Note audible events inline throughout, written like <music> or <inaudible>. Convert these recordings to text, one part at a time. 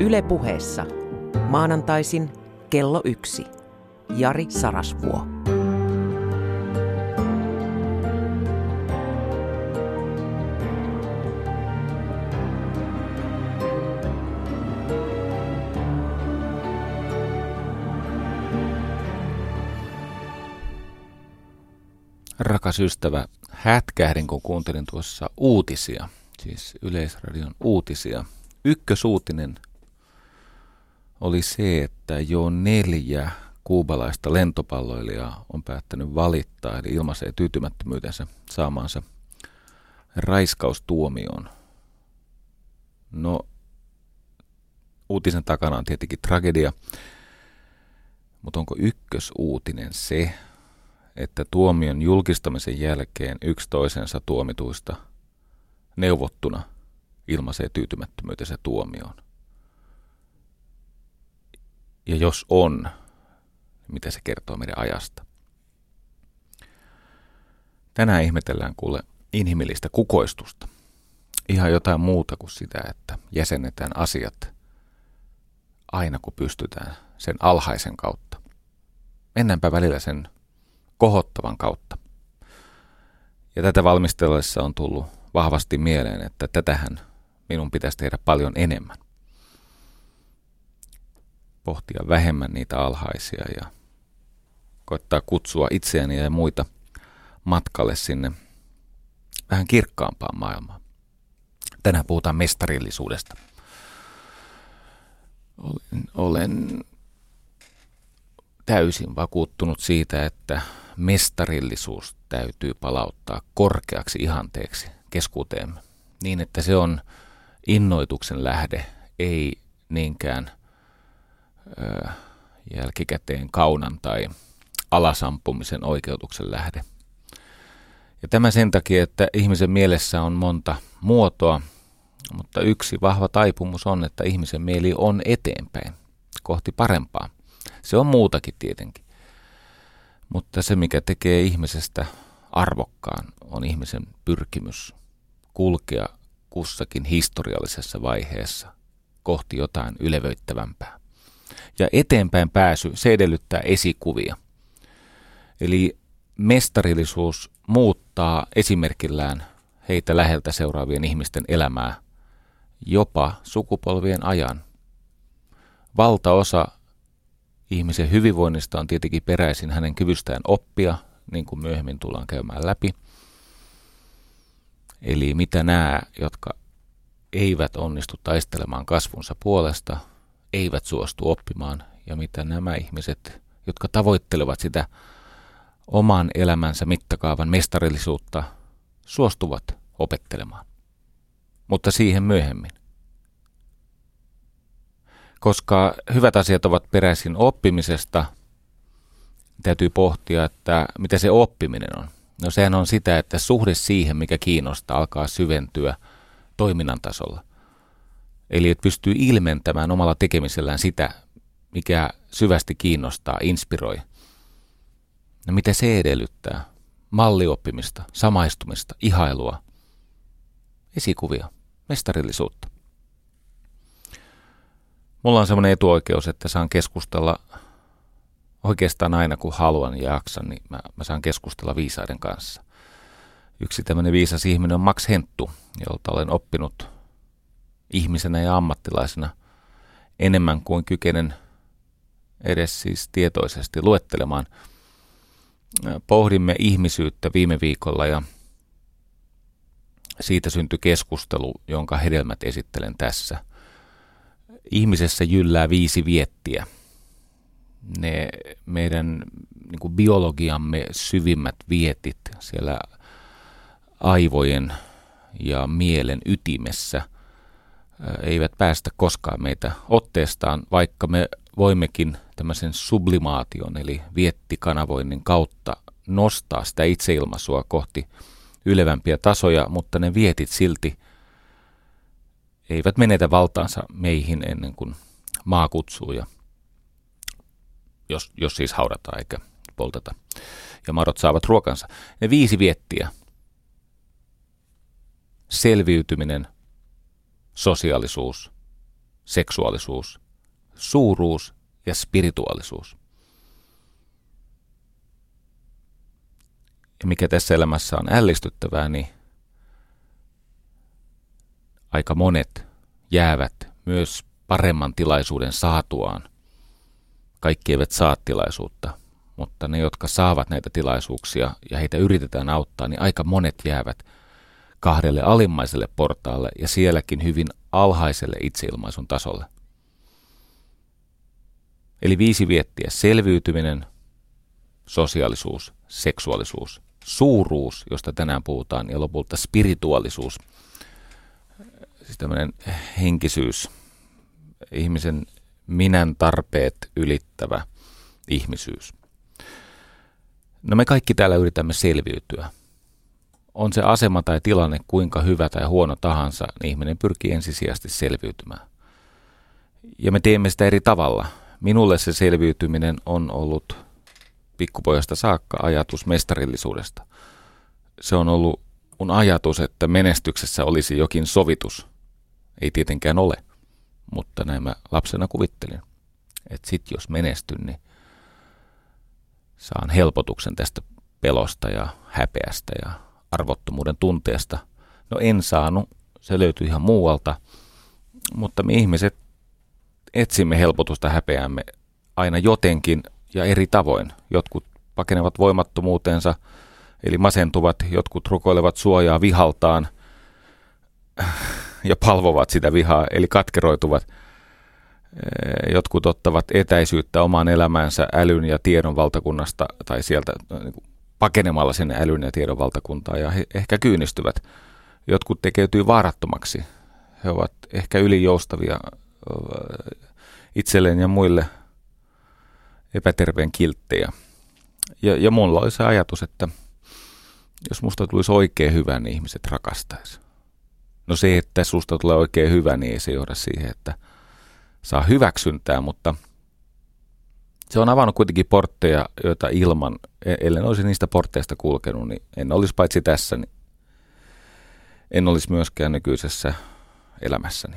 Yle puheessa. Maanantaisin kello yksi. Jari Sarasvuo. Rakas ystävä, hätkähdin kun kuuntelin tuossa uutisia, siis Yleisradion uutisia. Ykkösuutinen oli se, että jo neljä kuubalaista lentopalloilijaa on päättänyt valittaa, eli ilmaisee tyytymättömyytensä saamaansa raiskaustuomioon. No, uutisen takana on tietenkin tragedia, mutta onko ykkösuutinen se, että tuomion julkistamisen jälkeen yksi toisensa tuomituista neuvottuna ilmaisee tyytymättömyytensä tuomioon. Ja jos on, mitä se kertoo meidän ajasta? Tänään ihmetellään kuule inhimillistä kukoistusta. Ihan jotain muuta kuin sitä, että jäsennetään asiat aina kun pystytään sen alhaisen kautta. Mennäänpä välillä sen kohottavan kautta. Ja tätä valmistellessa on tullut vahvasti mieleen, että tätähän minun pitäisi tehdä paljon enemmän. Pohtia vähemmän niitä alhaisia ja koittaa kutsua itseäni ja muita matkalle sinne vähän kirkkaampaan maailmaan. Tänään puhutaan mestarillisuudesta. Olen, olen täysin vakuuttunut siitä, että mestarillisuus täytyy palauttaa korkeaksi ihanteeksi keskuuteemme, niin että se on innoituksen lähde, ei niinkään jälkikäteen kaunan tai alasampumisen oikeutuksen lähde. Ja tämä sen takia, että ihmisen mielessä on monta muotoa, mutta yksi vahva taipumus on, että ihmisen mieli on eteenpäin, kohti parempaa. Se on muutakin tietenkin. Mutta se, mikä tekee ihmisestä arvokkaan, on ihmisen pyrkimys kulkea kussakin historiallisessa vaiheessa kohti jotain ylevöittävämpää. Ja eteenpäin pääsy, se edellyttää esikuvia. Eli mestarillisuus muuttaa esimerkillään heitä läheltä seuraavien ihmisten elämää jopa sukupolvien ajan. Valtaosa ihmisen hyvinvoinnista on tietenkin peräisin hänen kyvystään oppia, niin kuin myöhemmin tullaan käymään läpi. Eli mitä nämä, jotka eivät onnistu taistelemaan kasvunsa puolesta, eivät suostu oppimaan, ja mitä nämä ihmiset, jotka tavoittelevat sitä oman elämänsä mittakaavan mestarillisuutta, suostuvat opettelemaan. Mutta siihen myöhemmin koska hyvät asiat ovat peräisin oppimisesta, täytyy pohtia, että mitä se oppiminen on. No sehän on sitä, että suhde siihen, mikä kiinnostaa, alkaa syventyä toiminnan tasolla. Eli että pystyy ilmentämään omalla tekemisellään sitä, mikä syvästi kiinnostaa, inspiroi. No mitä se edellyttää? Mallioppimista, samaistumista, ihailua, esikuvia, mestarillisuutta. Mulla on semmoinen etuoikeus, että saan keskustella oikeastaan aina kun haluan ja jaksan, niin mä, mä saan keskustella viisaiden kanssa. Yksi tämmöinen viisas ihminen on Max Henttu, jolta olen oppinut ihmisenä ja ammattilaisena enemmän kuin kykenen edes siis tietoisesti luettelemaan. Pohdimme ihmisyyttä viime viikolla ja siitä syntyi keskustelu, jonka hedelmät esittelen tässä – ihmisessä jyllää viisi viettiä. Ne meidän niin kuin biologiamme syvimmät vietit siellä aivojen ja mielen ytimessä eivät päästä koskaan meitä otteestaan, vaikka me voimmekin tämmöisen sublimaation eli viettikanavoinnin kautta nostaa sitä itseilmaisua kohti ylevämpiä tasoja, mutta ne vietit silti eivät menetä valtaansa meihin ennen kuin maa kutsuu, ja jos, jos siis haudataan eikä polteta. Ja marot saavat ruokansa. Ne viisi viettiä. Selviytyminen, sosiaalisuus, seksuaalisuus, suuruus ja spirituaalisuus. Ja mikä tässä elämässä on ällistyttävää, niin aika monet jäävät myös paremman tilaisuuden saatuaan. Kaikki eivät saa tilaisuutta, mutta ne, jotka saavat näitä tilaisuuksia ja heitä yritetään auttaa, niin aika monet jäävät kahdelle alimmaiselle portaalle ja sielläkin hyvin alhaiselle itseilmaisun tasolle. Eli viisi viettiä selviytyminen, sosiaalisuus, seksuaalisuus, suuruus, josta tänään puhutaan, ja lopulta spirituaalisuus, siis tämmöinen henkisyys, ihmisen minän tarpeet ylittävä ihmisyys. No me kaikki täällä yritämme selviytyä. On se asema tai tilanne kuinka hyvä tai huono tahansa, niin ihminen pyrkii ensisijaisesti selviytymään. Ja me teemme sitä eri tavalla. Minulle se selviytyminen on ollut pikkupojasta saakka ajatus mestarillisuudesta. Se on ollut mun ajatus, että menestyksessä olisi jokin sovitus. Ei tietenkään ole, mutta näin mä lapsena kuvittelin. Että sit jos menestyn, niin saan helpotuksen tästä pelosta ja häpeästä ja arvottomuuden tunteesta. No en saanut, se löytyi ihan muualta, mutta me ihmiset etsimme helpotusta häpeämme aina jotenkin ja eri tavoin. Jotkut pakenevat voimattomuutensa, eli masentuvat, jotkut rukoilevat suojaa vihaltaan ja palvovat sitä vihaa, eli katkeroituvat. Jotkut ottavat etäisyyttä omaan elämäänsä älyn ja tiedon valtakunnasta tai sieltä niin pakenemalla sinne älyn ja tiedon valtakuntaan ja he ehkä kyynistyvät. Jotkut tekeytyy vaarattomaksi. He ovat ehkä ylijoustavia itselleen ja muille – epäterveen kilttejä. Ja, ja mulla oli se ajatus, että jos musta tulisi oikein hyvä, niin ihmiset rakastaisi. No se, että susta tulee oikein hyvä, niin ei se johda siihen, että saa hyväksyntää, mutta se on avannut kuitenkin portteja, joita ilman, e- ellen olisi niistä portteista kulkenut, niin en olisi paitsi tässä, niin en olisi myöskään nykyisessä elämässäni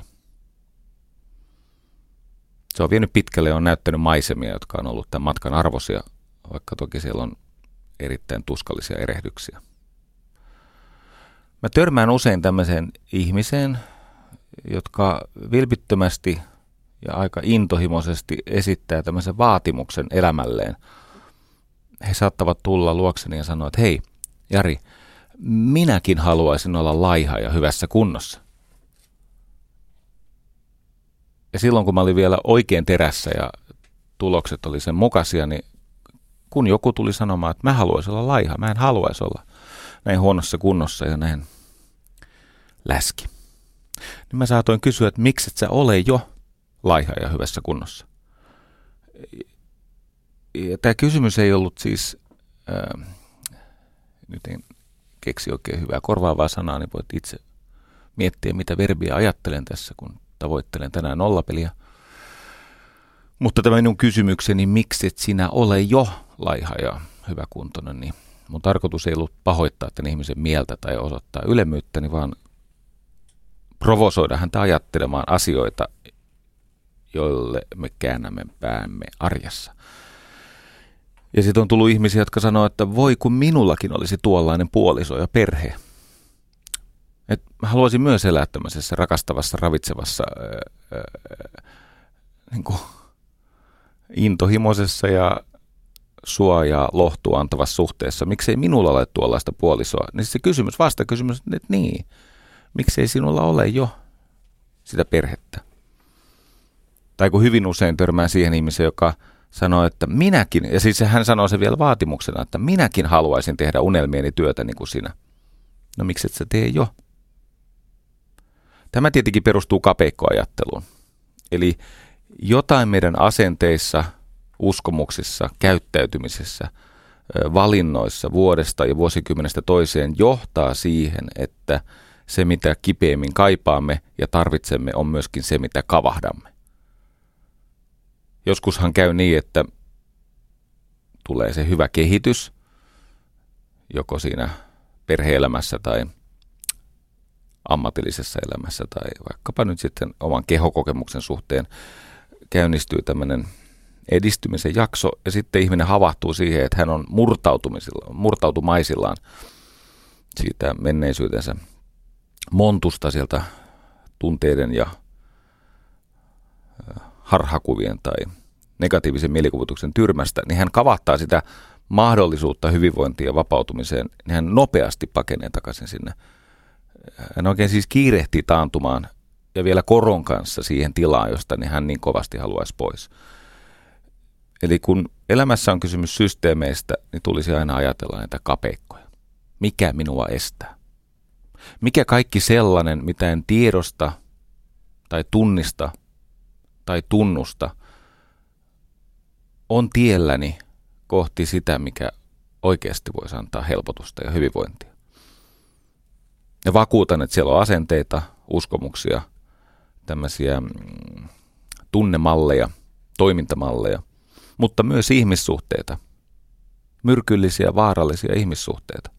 se on vienyt pitkälle ja on näyttänyt maisemia, jotka on ollut tämän matkan arvoisia, vaikka toki siellä on erittäin tuskallisia erehdyksiä. Mä törmään usein tämmöiseen ihmiseen, jotka vilpittömästi ja aika intohimoisesti esittää tämmöisen vaatimuksen elämälleen. He saattavat tulla luokseni ja sanoa, että hei, Jari, minäkin haluaisin olla laiha ja hyvässä kunnossa. Ja silloin kun mä olin vielä oikein terässä ja tulokset oli sen mukaisia, niin kun joku tuli sanomaan, että mä haluaisin olla laiha, mä en haluaisi olla näin huonossa kunnossa ja näin läski. Niin mä saatoin kysyä, että miksi et sä ole jo laiha ja hyvässä kunnossa. Ja tämä kysymys ei ollut siis, ää, nyt en keksi oikein hyvää korvaavaa sanaa, niin voit itse miettiä, mitä verbiä ajattelen tässä, kun tavoittelen tänään nollapeliä. Mutta tämä minun kysymykseni, miksi et sinä ole jo laiha ja hyväkuntoinen, niin mun tarkoitus ei ollut pahoittaa tämän ihmisen mieltä tai osoittaa ylemmyyttäni, vaan provosoida häntä ajattelemaan asioita, joille me käännämme päämme arjessa. Ja sitten on tullut ihmisiä, jotka sanoo, että voi kun minullakin olisi tuollainen puoliso ja perhe – et mä haluaisin myös elää tämmöisessä rakastavassa, ravitsevassa, ää, ää, niin kuin intohimoisessa ja suojaa lohtua antavassa suhteessa. Miksei minulla ole tuollaista puolisoa? Niin se kysymys, vasta kysymys, että niin, miksei sinulla ole jo sitä perhettä? Tai kun hyvin usein törmään siihen ihmiseen, joka sanoo, että minäkin, ja siis hän sanoo se vielä vaatimuksena, että minäkin haluaisin tehdä unelmieni työtä niin kuin sinä. No miksi et sä tee jo? Tämä tietenkin perustuu kapeikkoajatteluun. Eli jotain meidän asenteissa, uskomuksissa, käyttäytymisessä, valinnoissa vuodesta ja vuosikymmenestä toiseen johtaa siihen, että se mitä kipeimmin kaipaamme ja tarvitsemme on myöskin se mitä kavahdamme. Joskushan käy niin, että tulee se hyvä kehitys, joko siinä perheelämässä tai ammatillisessa elämässä tai vaikkapa nyt sitten oman kehokokemuksen suhteen käynnistyy tämmöinen edistymisen jakso ja sitten ihminen havahtuu siihen, että hän on murtautumaisillaan siitä menneisyytensä montusta sieltä tunteiden ja harhakuvien tai negatiivisen mielikuvituksen tyrmästä, niin hän kavattaa sitä mahdollisuutta hyvinvointiin ja vapautumiseen, niin hän nopeasti pakenee takaisin sinne. Hän oikein siis kiirehtii taantumaan ja vielä koron kanssa siihen tilaan, josta niin hän niin kovasti haluaisi pois. Eli kun elämässä on kysymys systeemeistä, niin tulisi aina ajatella näitä kapeikkoja. Mikä minua estää? Mikä kaikki sellainen, mitä en tiedosta tai tunnista tai tunnusta, on tielläni kohti sitä, mikä oikeasti voisi antaa helpotusta ja hyvinvointia. Ja vakuutan, että siellä on asenteita, uskomuksia, tämmöisiä mm, tunnemalleja, toimintamalleja, mutta myös ihmissuhteita, myrkyllisiä, vaarallisia ihmissuhteita.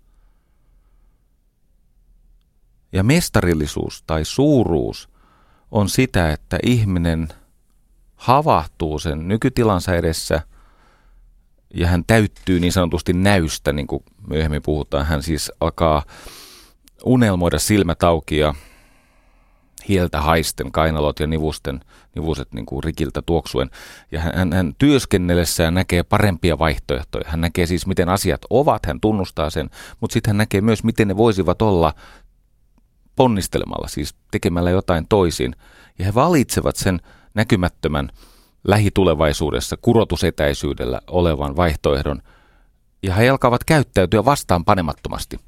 Ja mestarillisuus tai suuruus on sitä, että ihminen havahtuu sen nykytilansa edessä ja hän täyttyy niin sanotusti näystä, niin kuin myöhemmin puhutaan. Hän siis alkaa unelmoida silmät auki ja hieltä haisten, kainalot ja nivusten, nivuset niin kuin rikiltä tuoksuen. Ja hän, hän työskennellessään näkee parempia vaihtoehtoja. Hän näkee siis, miten asiat ovat, hän tunnustaa sen, mutta sitten hän näkee myös, miten ne voisivat olla ponnistelemalla, siis tekemällä jotain toisin. Ja he valitsevat sen näkymättömän lähitulevaisuudessa kurotusetäisyydellä olevan vaihtoehdon, ja he alkavat käyttäytyä vastaan panemattomasti.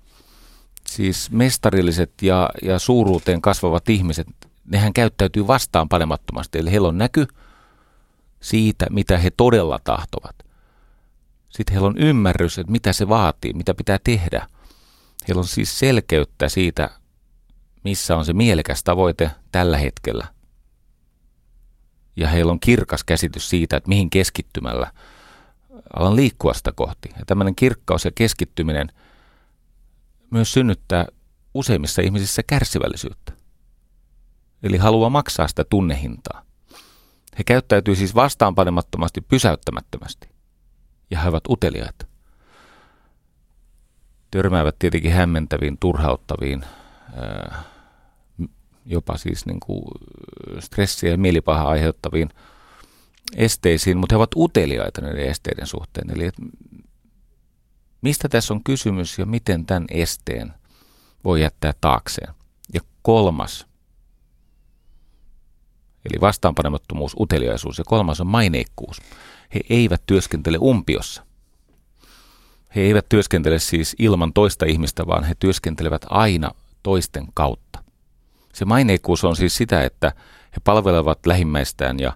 Siis mestarilliset ja, ja suuruuteen kasvavat ihmiset, nehän käyttäytyy vastaan panemattomasti, eli heillä on näky siitä, mitä he todella tahtovat. Sitten heillä on ymmärrys, että mitä se vaatii, mitä pitää tehdä. Heillä on siis selkeyttä siitä, missä on se mielekäs tavoite tällä hetkellä. Ja heillä on kirkas käsitys siitä, että mihin keskittymällä alan liikkua sitä kohti. Ja tämmöinen kirkkaus ja keskittyminen myös synnyttää useimmissa ihmisissä kärsivällisyyttä. Eli haluaa maksaa sitä tunnehintaa. He käyttäytyy siis vastaanpanemattomasti pysäyttämättömästi. Ja he ovat uteliaita. Törmäävät tietenkin hämmentäviin, turhauttaviin, jopa siis niin kuin stressiä ja mielipahaa aiheuttaviin esteisiin, mutta he ovat uteliaita näiden esteiden suhteen. Eli mistä tässä on kysymys ja miten tämän esteen voi jättää taakseen. Ja kolmas, eli vastaanpanemattomuus, uteliaisuus ja kolmas on maineikkuus. He eivät työskentele umpiossa. He eivät työskentele siis ilman toista ihmistä, vaan he työskentelevät aina toisten kautta. Se maineikkuus on siis sitä, että he palvelevat lähimmäistään ja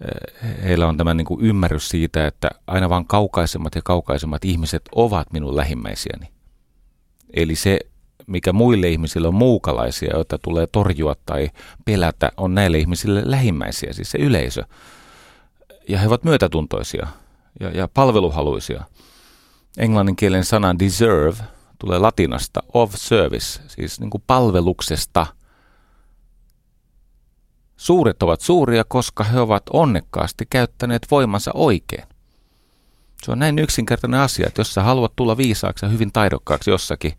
eh, heillä on tämä niin kuin ymmärrys siitä, että aina vain kaukaisemmat ja kaukaisemmat ihmiset ovat minun lähimmäisiäni. Eli se, mikä muille ihmisille on muukalaisia, joita tulee torjua tai pelätä, on näille ihmisille lähimmäisiä, siis se yleisö. Ja he ovat myötätuntoisia ja, ja palveluhaluisia. Englanninkielen sana deserve tulee latinasta of service, siis niin kuin palveluksesta – Suuret ovat suuria, koska he ovat onnekkaasti käyttäneet voimansa oikein. Se on näin yksinkertainen asia, että jos sä haluat tulla viisaaksi ja hyvin taidokkaaksi jossakin,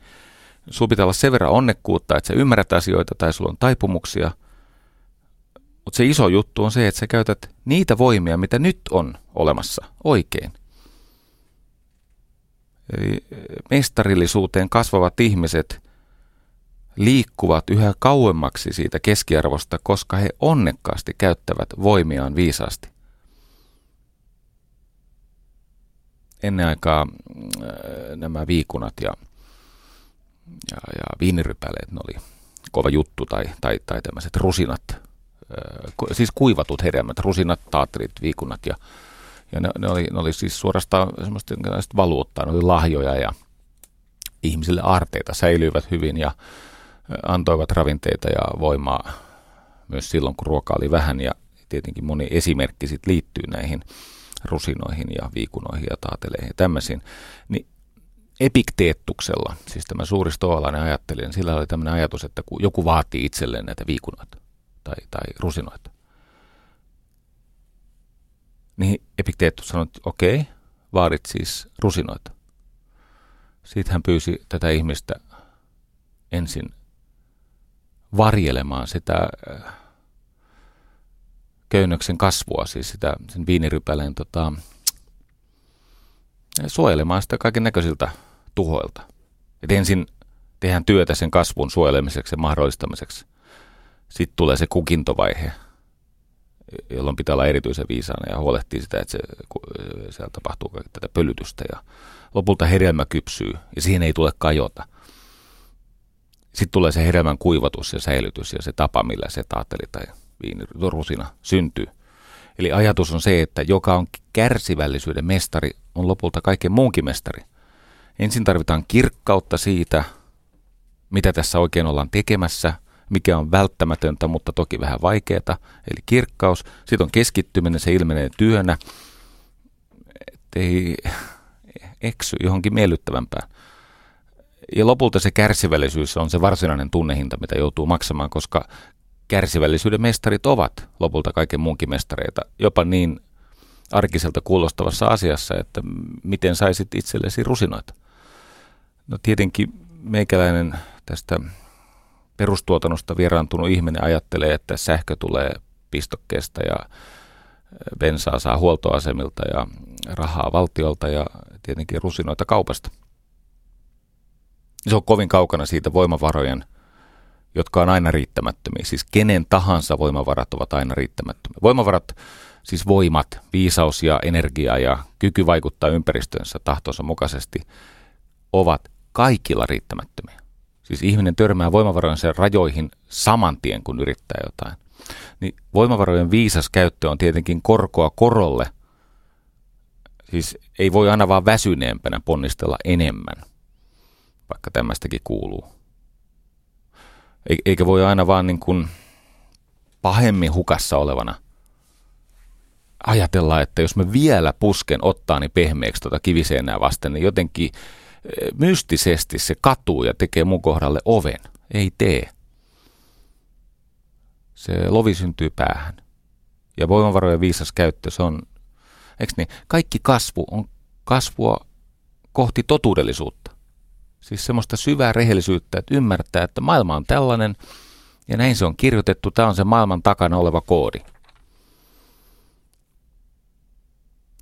sulla pitää olla sen verran onnekkuutta, että sä ymmärrät asioita tai sulla on taipumuksia. Mutta se iso juttu on se, että sä käytät niitä voimia, mitä nyt on olemassa, oikein. Eli mestarillisuuteen kasvavat ihmiset liikkuvat yhä kauemmaksi siitä keskiarvosta, koska he onnekkaasti käyttävät voimiaan viisaasti. Ennen aikaa äh, nämä viikunat ja, ja, ja viinirypäleet, ne oli kova juttu, tai, tai, tai tämmöiset rusinat, äh, siis kuivatut hedelmät, rusinat, taattelit, viikunat, ja, ja ne, ne, oli, ne oli siis suorastaan semmoista valuuttaa, ne oli lahjoja, ja ihmisille aarteita säilyivät hyvin, ja antoivat ravinteita ja voimaa myös silloin, kun ruoka oli vähän ja tietenkin moni esimerkki sit liittyy näihin rusinoihin ja viikunoihin ja taateleihin ja tämmöisiin. Niin epikteettuksella, siis tämä suuri stoalainen ajattelija, sillä oli tämmöinen ajatus, että kun joku vaatii itselleen näitä viikunoita tai, tai rusinoita, niin Epikteettus sanoi, että okei, vaadit siis rusinoita. Sitten hän pyysi tätä ihmistä ensin varjelemaan sitä äh, köynnöksen kasvua, siis sitä sen viinirypäleen tota, suojelemaan sitä kaiken näköisiltä tuhoilta. Et ensin tehdään työtä sen kasvun suojelemiseksi ja mahdollistamiseksi. Sitten tulee se kukintovaihe, jolloin pitää olla erityisen viisaana ja huolehtii sitä, että se, siellä tapahtuu tätä pölytystä ja lopulta hedelmä kypsyy ja siihen ei tule kajota. Sitten tulee se hedelmän kuivatus ja säilytys ja se tapa, millä se taateli tai viinirusina syntyy. Eli ajatus on se, että joka on kärsivällisyyden mestari, on lopulta kaiken muunkin mestari. Ensin tarvitaan kirkkautta siitä, mitä tässä oikein ollaan tekemässä – mikä on välttämätöntä, mutta toki vähän vaikeaa, eli kirkkaus. Sitten on keskittyminen, se ilmenee työnä, ettei <laughs> eksy johonkin miellyttävämpään. Ja lopulta se kärsivällisyys on se varsinainen tunnehinta, mitä joutuu maksamaan, koska kärsivällisyyden mestarit ovat lopulta kaiken muunkin mestareita, jopa niin arkiselta kuulostavassa asiassa, että miten saisit itsellesi rusinoita. No tietenkin meikäläinen tästä perustuotannosta vieraantunut ihminen ajattelee, että sähkö tulee pistokkeesta ja bensaa saa huoltoasemilta ja rahaa valtiolta ja tietenkin rusinoita kaupasta. Se on kovin kaukana siitä voimavarojen, jotka on aina riittämättömiä. Siis kenen tahansa voimavarat ovat aina riittämättömiä. Voimavarat, siis voimat, viisaus ja energia ja kyky vaikuttaa ympäristönsä tahtonsa mukaisesti, ovat kaikilla riittämättömiä. Siis ihminen törmää voimavarojensa rajoihin saman tien, kun yrittää jotain. Niin voimavarojen viisas käyttö on tietenkin korkoa korolle. Siis ei voi aina vaan väsyneempänä ponnistella enemmän, vaikka tämmöistäkin kuuluu. Eikä voi aina vaan niin kuin pahemmin hukassa olevana ajatella, että jos mä vielä pusken ottaani pehmeäksi tuota kiviseenää vasten, niin jotenkin – mystisesti se katuu ja tekee mun kohdalle oven. Ei tee. Se lovi syntyy päähän. Ja voimavarojen viisas käyttö, se on, eikö niin, kaikki kasvu on kasvua kohti totuudellisuutta. Siis semmoista syvää rehellisyyttä, että ymmärtää, että maailma on tällainen ja näin se on kirjoitettu. Tämä on se maailman takana oleva koodi.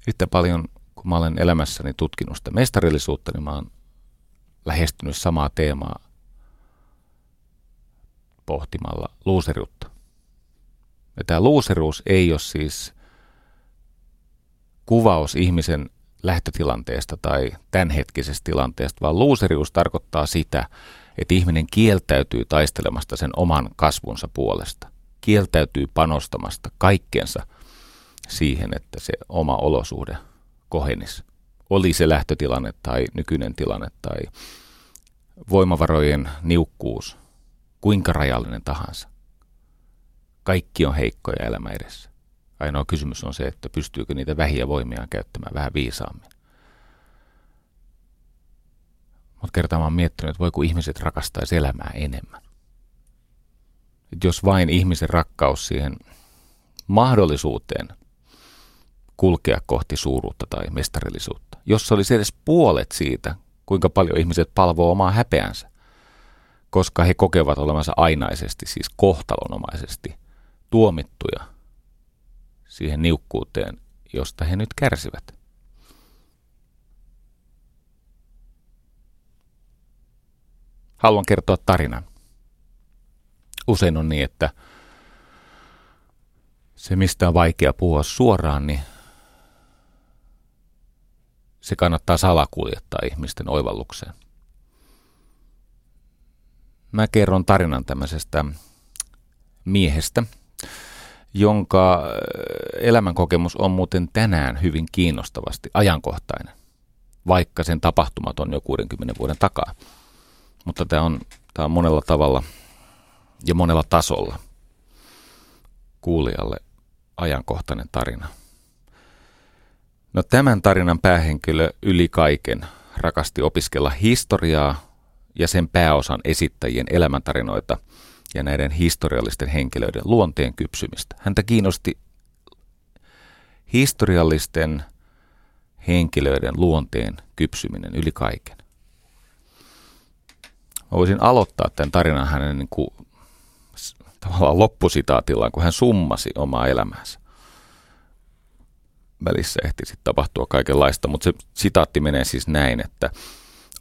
Yhtä paljon kun mä olen elämässäni tutkinut sitä mestarillisuutta, niin mä oon lähestynyt samaa teemaa pohtimalla luuseriutta. Ja tämä luuseruus ei ole siis kuvaus ihmisen lähtötilanteesta tai tämänhetkisestä tilanteesta, vaan luuserius tarkoittaa sitä, että ihminen kieltäytyy taistelemasta sen oman kasvunsa puolesta. Kieltäytyy panostamasta kaikkensa siihen, että se oma olosuhde kohenisi. Oli se lähtötilanne tai nykyinen tilanne tai voimavarojen niukkuus, kuinka rajallinen tahansa. Kaikki on heikkoja elämä edessä. Ainoa kysymys on se, että pystyykö niitä vähiä voimiaan käyttämään vähän viisaammin. Mutta kertaa mä oon miettinyt, että voiko ihmiset rakastaisi elämää enemmän. Et jos vain ihmisen rakkaus siihen mahdollisuuteen kulkea kohti suuruutta tai mestarillisuutta. Jos olisi edes puolet siitä, kuinka paljon ihmiset palvoo omaa häpeänsä, koska he kokevat olevansa ainaisesti, siis kohtalonomaisesti, tuomittuja siihen niukkuuteen, josta he nyt kärsivät. Haluan kertoa tarinan. Usein on niin, että se, mistä on vaikea puhua suoraan, niin se kannattaa salakuljettaa ihmisten oivallukseen. Mä kerron tarinan tämmöisestä miehestä, jonka äh, elämänkokemus on muuten tänään hyvin kiinnostavasti ajankohtainen, vaikka sen tapahtumat on jo 60 vuoden takaa. Mutta tämä on, tämä on monella tavalla ja monella tasolla kuulijalle ajankohtainen tarina – No tämän tarinan päähenkilö yli kaiken rakasti opiskella historiaa ja sen pääosan esittäjien elämäntarinoita ja näiden historiallisten henkilöiden luonteen kypsymistä. Häntä kiinnosti historiallisten henkilöiden luonteen kypsyminen yli kaiken. Mä voisin aloittaa tämän tarinan hänen niin kuin, tavallaan loppusitaatillaan, kun hän summasi omaa elämäänsä. Välissä ehti sitten tapahtua kaikenlaista, mutta se sitaatti menee siis näin, että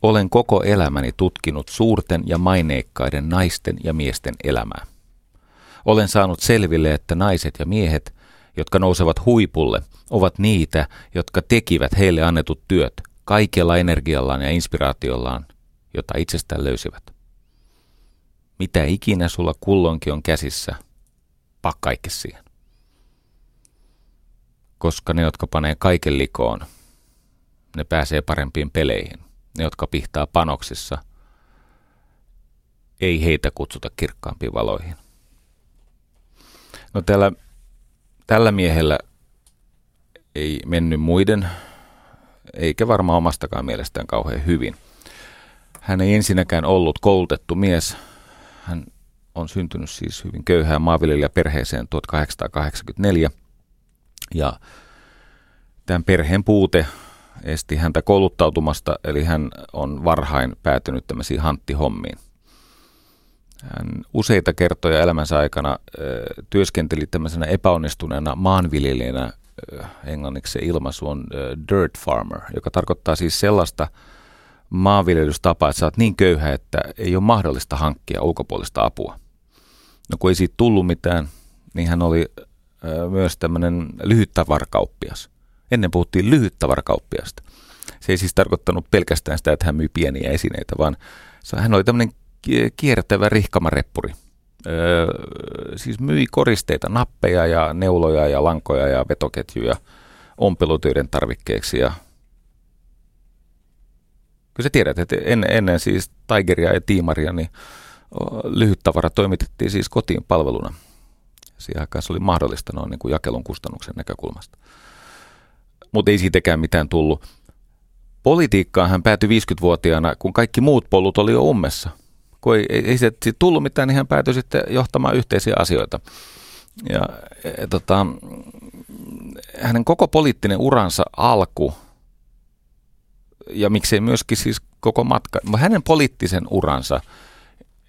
olen koko elämäni tutkinut suurten ja maineikkaiden naisten ja miesten elämää. Olen saanut selville, että naiset ja miehet, jotka nousevat huipulle, ovat niitä, jotka tekivät heille annetut työt kaikella energiallaan ja inspiraatiollaan, jota itsestään löysivät. Mitä ikinä sulla kulloinkin on käsissä, pak kaikki siihen. Koska ne, jotka panee kaiken likoon, ne pääsee parempiin peleihin. Ne, jotka pihtaa panoksissa, ei heitä kutsuta kirkkaampiin valoihin. No tällä, tällä miehellä ei mennyt muiden, eikä varmaan omastakaan mielestään kauhean hyvin. Hän ei ensinnäkään ollut koulutettu mies. Hän on syntynyt siis hyvin köyhään maanviljelijäperheeseen 1884. Ja tämän perheen puute esti häntä kouluttautumasta, eli hän on varhain päätynyt tämmöisiin hanttihommiin. Hän useita kertoja elämänsä aikana ö, työskenteli tämmöisenä epäonnistuneena maanviljelijänä, englanniksi se ilmaisu on ö, dirt farmer, joka tarkoittaa siis sellaista maanviljelystapaa, että sä oot niin köyhä, että ei ole mahdollista hankkia ulkopuolista apua. No kun ei siitä tullut mitään, niin hän oli ö, myös tämmöinen lyhyttavarkauppias. Ennen puhuttiin lyhyttavarakauppiasta. Se ei siis tarkoittanut pelkästään sitä, että hän myi pieniä esineitä, vaan hän oli tämmöinen kiertävä rihkamareppuri. Öö, siis myi koristeita, nappeja ja neuloja ja lankoja ja vetoketjuja ompelutyöiden tarvikkeeksi. Ja kyllä sä tiedät, että ennen, ennen siis Tigeria ja Tiimaria, niin lyhyttavara toimitettiin siis kotiin palveluna. Siihen aikaan se oli mahdollista noin niin kuin jakelun kustannuksen näkökulmasta mutta ei siitäkään mitään tullut. Politiikkaan hän päätyi 50-vuotiaana, kun kaikki muut polut oli jo ummessa. Kun ei, ei, ei tullut mitään, niin hän päätyi sitten johtamaan yhteisiä asioita. Ja e, tota, hänen koko poliittinen uransa alku, ja miksei myöskin siis koko matka, hänen poliittisen uransa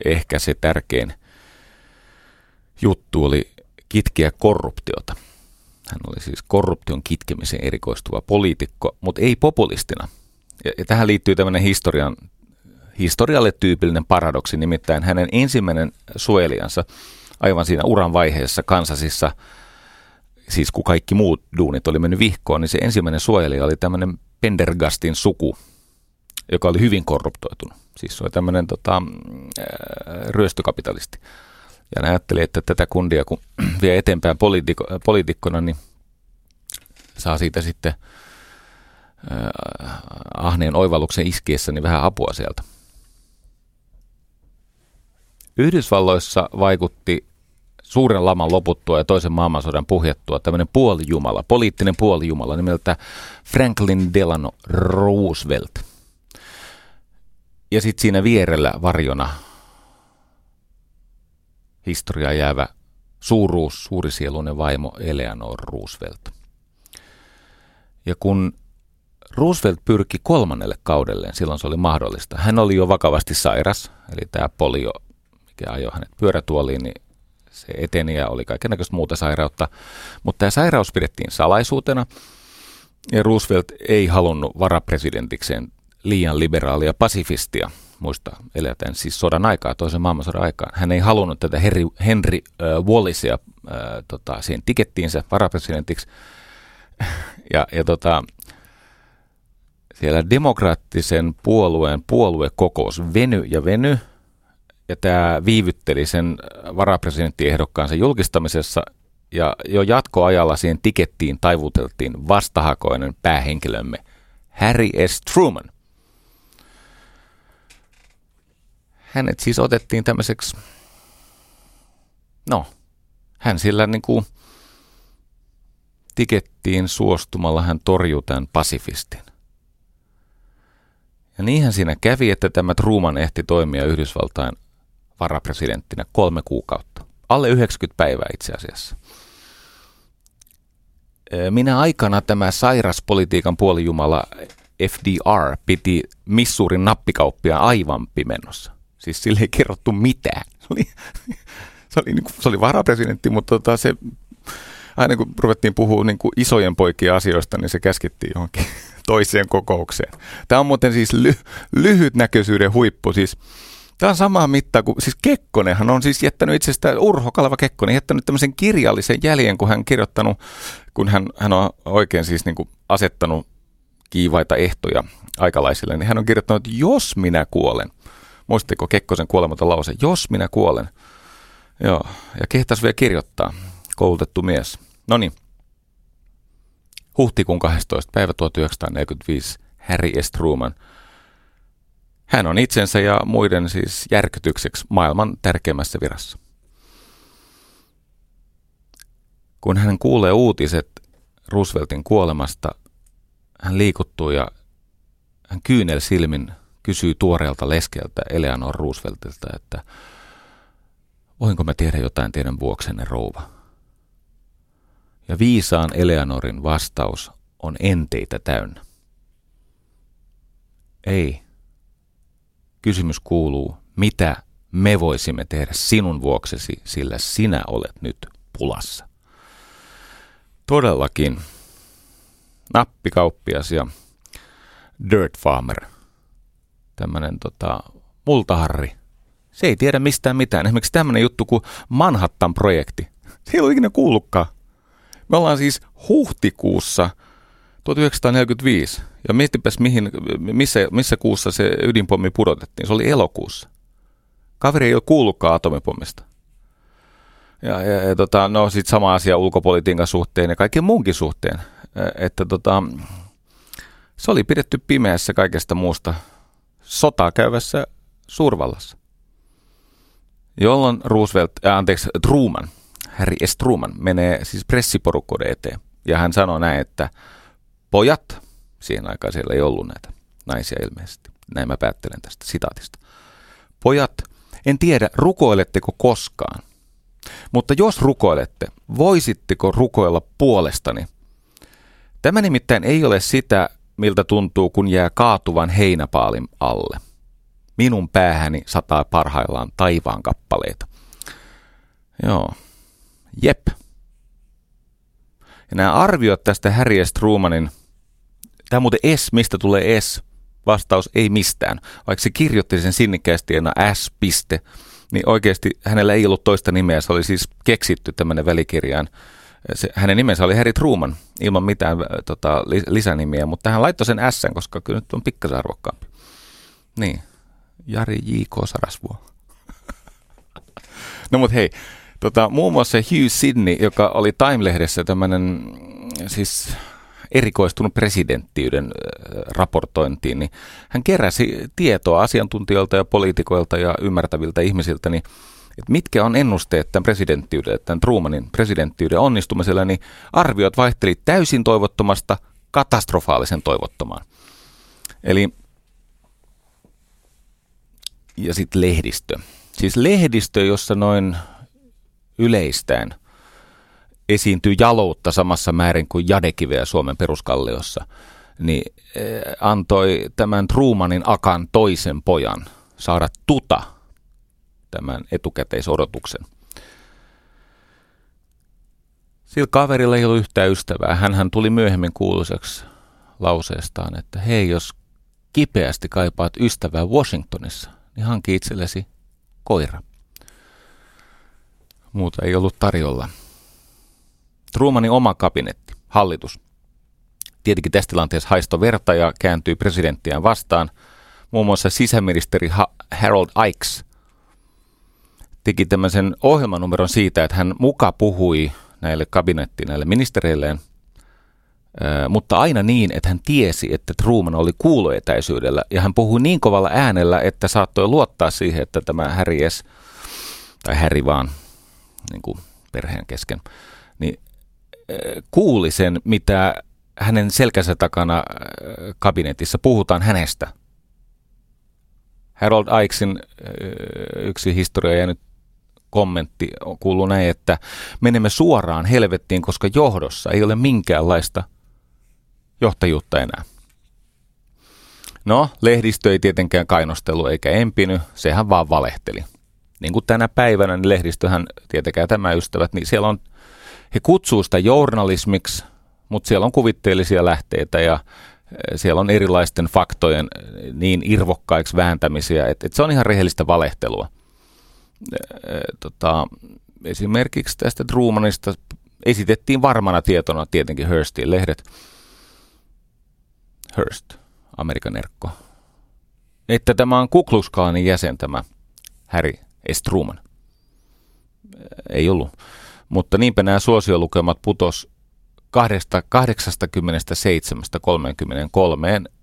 ehkä se tärkein juttu oli kitkeä korruptiota. Hän oli siis korruption kitkemiseen erikoistuva poliitikko, mutta ei populistina. Ja, ja tähän liittyy tämmöinen historian, historialle tyypillinen paradoksi, nimittäin hänen ensimmäinen suojelijansa aivan siinä uran vaiheessa Kansasissa, siis kun kaikki muut duunit oli mennyt vihkoon, niin se ensimmäinen suojelija oli tämmöinen Pendergastin suku, joka oli hyvin korruptoitunut. Siis se oli tämmöinen tota, ryöstökapitalisti. Ja ajatteli, että tätä kundia kun <clears throat> vie eteenpäin poliitikko, poliitikkona, niin saa siitä sitten äh, ahneen oivalluksen iskiessä niin vähän apua sieltä. Yhdysvalloissa vaikutti suuren laman loputtua ja toisen maailmansodan puhjettua tämmöinen puolijumala, poliittinen puolijumala nimeltä Franklin Delano Roosevelt. Ja sitten siinä vierellä varjona historiaa jäävä suuruus, suurisieluinen vaimo Eleanor Roosevelt. Ja kun Roosevelt pyrki kolmannelle kaudelleen, silloin se oli mahdollista. Hän oli jo vakavasti sairas, eli tämä polio, mikä ajoi hänet pyörätuoliin, niin se eteni ja oli kaikenlaista muuta sairautta. Mutta tämä sairaus pidettiin salaisuutena, ja Roosevelt ei halunnut varapresidentikseen liian liberaalia pasifistia – muista eletään siis sodan aikaa, toisen maailmansodan aikaan. Hän ei halunnut tätä Henry, Henry äh, Wallisia äh, tota, siihen tikettiinsä varapresidentiksi. ja, ja tota, siellä demokraattisen puolueen puoluekokous veny ja veny, ja tämä viivytteli sen varapresidenttiehdokkaansa julkistamisessa, ja jo jatkoajalla siihen tikettiin taivuteltiin vastahakoinen päähenkilömme Harry S. Truman. Hänet siis otettiin tämmöiseksi, no, hän sillä niin kuin tikettiin suostumalla, hän torjui tämän pasifistin. Ja niinhän siinä kävi, että tämä Truman ehti toimia Yhdysvaltain varapresidenttinä kolme kuukautta. Alle 90 päivää itse asiassa. Minä aikana tämä sairaspolitiikan puolijumala FDR piti Missourin nappikauppia aivan pimennossa. Siis sille ei kerrottu mitään. Se oli, se oli, niin kuin, se oli varapresidentti, mutta tota, se, aina kun ruvettiin puhua niin kuin isojen poikien asioista, niin se käskettiin johonkin <laughs> toiseen kokoukseen. Tämä on muuten siis ly, lyhytnäköisyyden huippu. Siis, tämä on samaa mittaa kuin, siis Kekkonenhan on siis jättänyt itsestä, Urho Kaleva Kekkonen, jättänyt tämmöisen kirjallisen jäljen, kun hän kirjoittanut, kun hän, hän on oikein siis niin kuin asettanut kiivaita ehtoja aikalaisille, niin hän on kirjoittanut, että jos minä kuolen, muistitteko Kekkosen kuolematon lause, jos minä kuolen, joo, ja kehtas vielä kirjoittaa, koulutettu mies. No niin, huhtikuun 12. päivä 1945 Harry S. Truman. Hän on itsensä ja muiden siis järkytykseksi maailman tärkeimmässä virassa. Kun hän kuulee uutiset Rooseveltin kuolemasta, hän liikuttuu ja hän kyynel silmin kysyy tuoreelta leskeltä Eleanor Rooseveltilta, että voinko mä tehdä jotain teidän vuoksenne rouva? Ja viisaan Eleanorin vastaus on enteitä täynnä. Ei. Kysymys kuuluu, mitä me voisimme tehdä sinun vuoksesi, sillä sinä olet nyt pulassa. Todellakin nappikauppias ja dirt farmer, tämmöinen tota, multaharri, se ei tiedä mistään mitään. Esimerkiksi tämmöinen juttu kuin Manhattan-projekti. <laughs> Se ei ole ikinä kuullutkaan. Me ollaan siis huhtikuussa 1945. Ja mietipäs, mihin, missä, missä kuussa se ydinpommi pudotettiin. Se oli elokuussa. Kaveri ei ole kuullutkaan atomipommista. Ja, ja, ja tota, no sitten sama asia ulkopolitiikan suhteen ja kaiken muunkin suhteen. Että tota, se oli pidetty pimeässä kaikesta muusta sotaa käyvässä suurvallassa. Jolloin Roosevelt, äh, anteeksi, Truman – Harry S. Truman menee siis pressiporukkoiden eteen. Ja hän sanoo näin, että pojat, siihen aikaan siellä ei ollut näitä naisia ilmeisesti. Näin mä päättelen tästä sitaatista. Pojat, en tiedä, rukoiletteko koskaan. Mutta jos rukoilette, voisitteko rukoilla puolestani? Tämä nimittäin ei ole sitä, miltä tuntuu, kun jää kaatuvan heinäpaalin alle. Minun päähäni sataa parhaillaan taivaan kappaleita. Joo, Jep. Ja nämä arviot tästä Harry S. Trumanin, tämä muuten S, mistä tulee S, vastaus ei mistään. Vaikka se kirjoitti sen sinnikkäästi S. Piste, niin oikeasti hänellä ei ollut toista nimeä. Se oli siis keksitty tämmöinen välikirjaan. Se, hänen nimensä oli Harry Truman, ilman mitään tota, lisänimiä, mutta hän laittoi sen S, koska kyllä nyt on pikkasen arvokkaampi. Niin, Jari J.K. Sarasvuo. <laughs> no mutta hei, Tota, muun muassa Hugh Sidney, joka oli Time-lehdessä tämmöinen siis erikoistunut presidenttiyden raportointiin, niin hän keräsi tietoa asiantuntijoilta ja poliitikoilta ja ymmärtäviltä ihmisiltä, niin että mitkä on ennusteet tämän presidenttiyden, tämän Trumanin presidenttiyden onnistumisella, niin arviot vaihteli täysin toivottomasta katastrofaalisen toivottomaan. Eli ja sitten lehdistö. Siis lehdistö, jossa noin yleistäen esiintyy jaloutta samassa määrin kuin jadekiveä Suomen peruskalliossa, niin eh, antoi tämän Trumanin Akan toisen pojan saada tuta tämän etukäteisodotuksen. Sillä kaverilla ei ollut yhtään ystävää. hän tuli myöhemmin kuuluiseksi lauseestaan, että hei, jos kipeästi kaipaat ystävää Washingtonissa, niin hanki itsellesi koira. Muuta ei ollut tarjolla. Trumanin oma kabinetti, hallitus. Tietenkin tässä tilanteessa haisto verta ja kääntyi presidenttiään vastaan. Muun muassa sisäministeri ha- Harold Ikes teki tämmöisen ohjelmanumeron siitä, että hän muka puhui näille kabinettiin, näille ministereilleen, mutta aina niin, että hän tiesi, että Truman oli kuuloetäisyydellä ja hän puhui niin kovalla äänellä, että saattoi luottaa siihen, että tämä Harry S. tai Harry vaan niin kuin perheen kesken, niin kuuli sen, mitä hänen selkänsä takana kabinetissa puhutaan hänestä. Harold Ikesin yksi historia jäänyt kommentti kuuluu näin, että menemme suoraan helvettiin, koska johdossa ei ole minkäänlaista johtajuutta enää. No, lehdistö ei tietenkään kainostelu eikä empiny, sehän vaan valehteli. Niin kuin tänä päivänä, niin lehdistöhän, tietenkään tämä ystävät, niin siellä on, he kutsuu sitä journalismiksi, mutta siellä on kuvitteellisia lähteitä ja eh, siellä on erilaisten faktojen eh, niin irvokkaiksi vääntämisiä, että, että se on ihan rehellistä valehtelua. Tota, esimerkiksi tästä Trumanista esitettiin varmana tietona tietenkin Hurstin lehdet. Hearst, Amerikan erkko. Että tämä on Ku Klux Klanin jäsen tämä Harry S. Truman. Ei ollut. Mutta niinpä nämä suosiolukemat putos 87-33,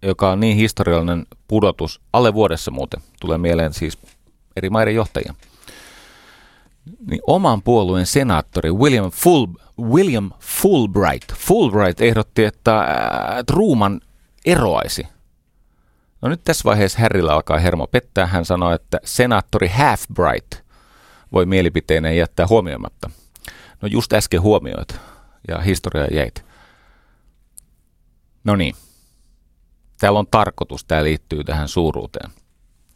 joka on niin historiallinen pudotus, alle vuodessa muuten, tulee mieleen siis eri maiden johtajia. Niin oman puolueen senaattori William, Full, William Fulbright, Fulbright ehdotti, että Truman eroaisi. No nyt tässä vaiheessa Härrillä alkaa hermo pettää. Hän sanoi, että senaattori Halfbright voi mielipiteineen jättää huomioimatta. No just äsken huomioit ja historia jäit. No niin. Täällä on tarkoitus, tämä liittyy tähän suuruuteen.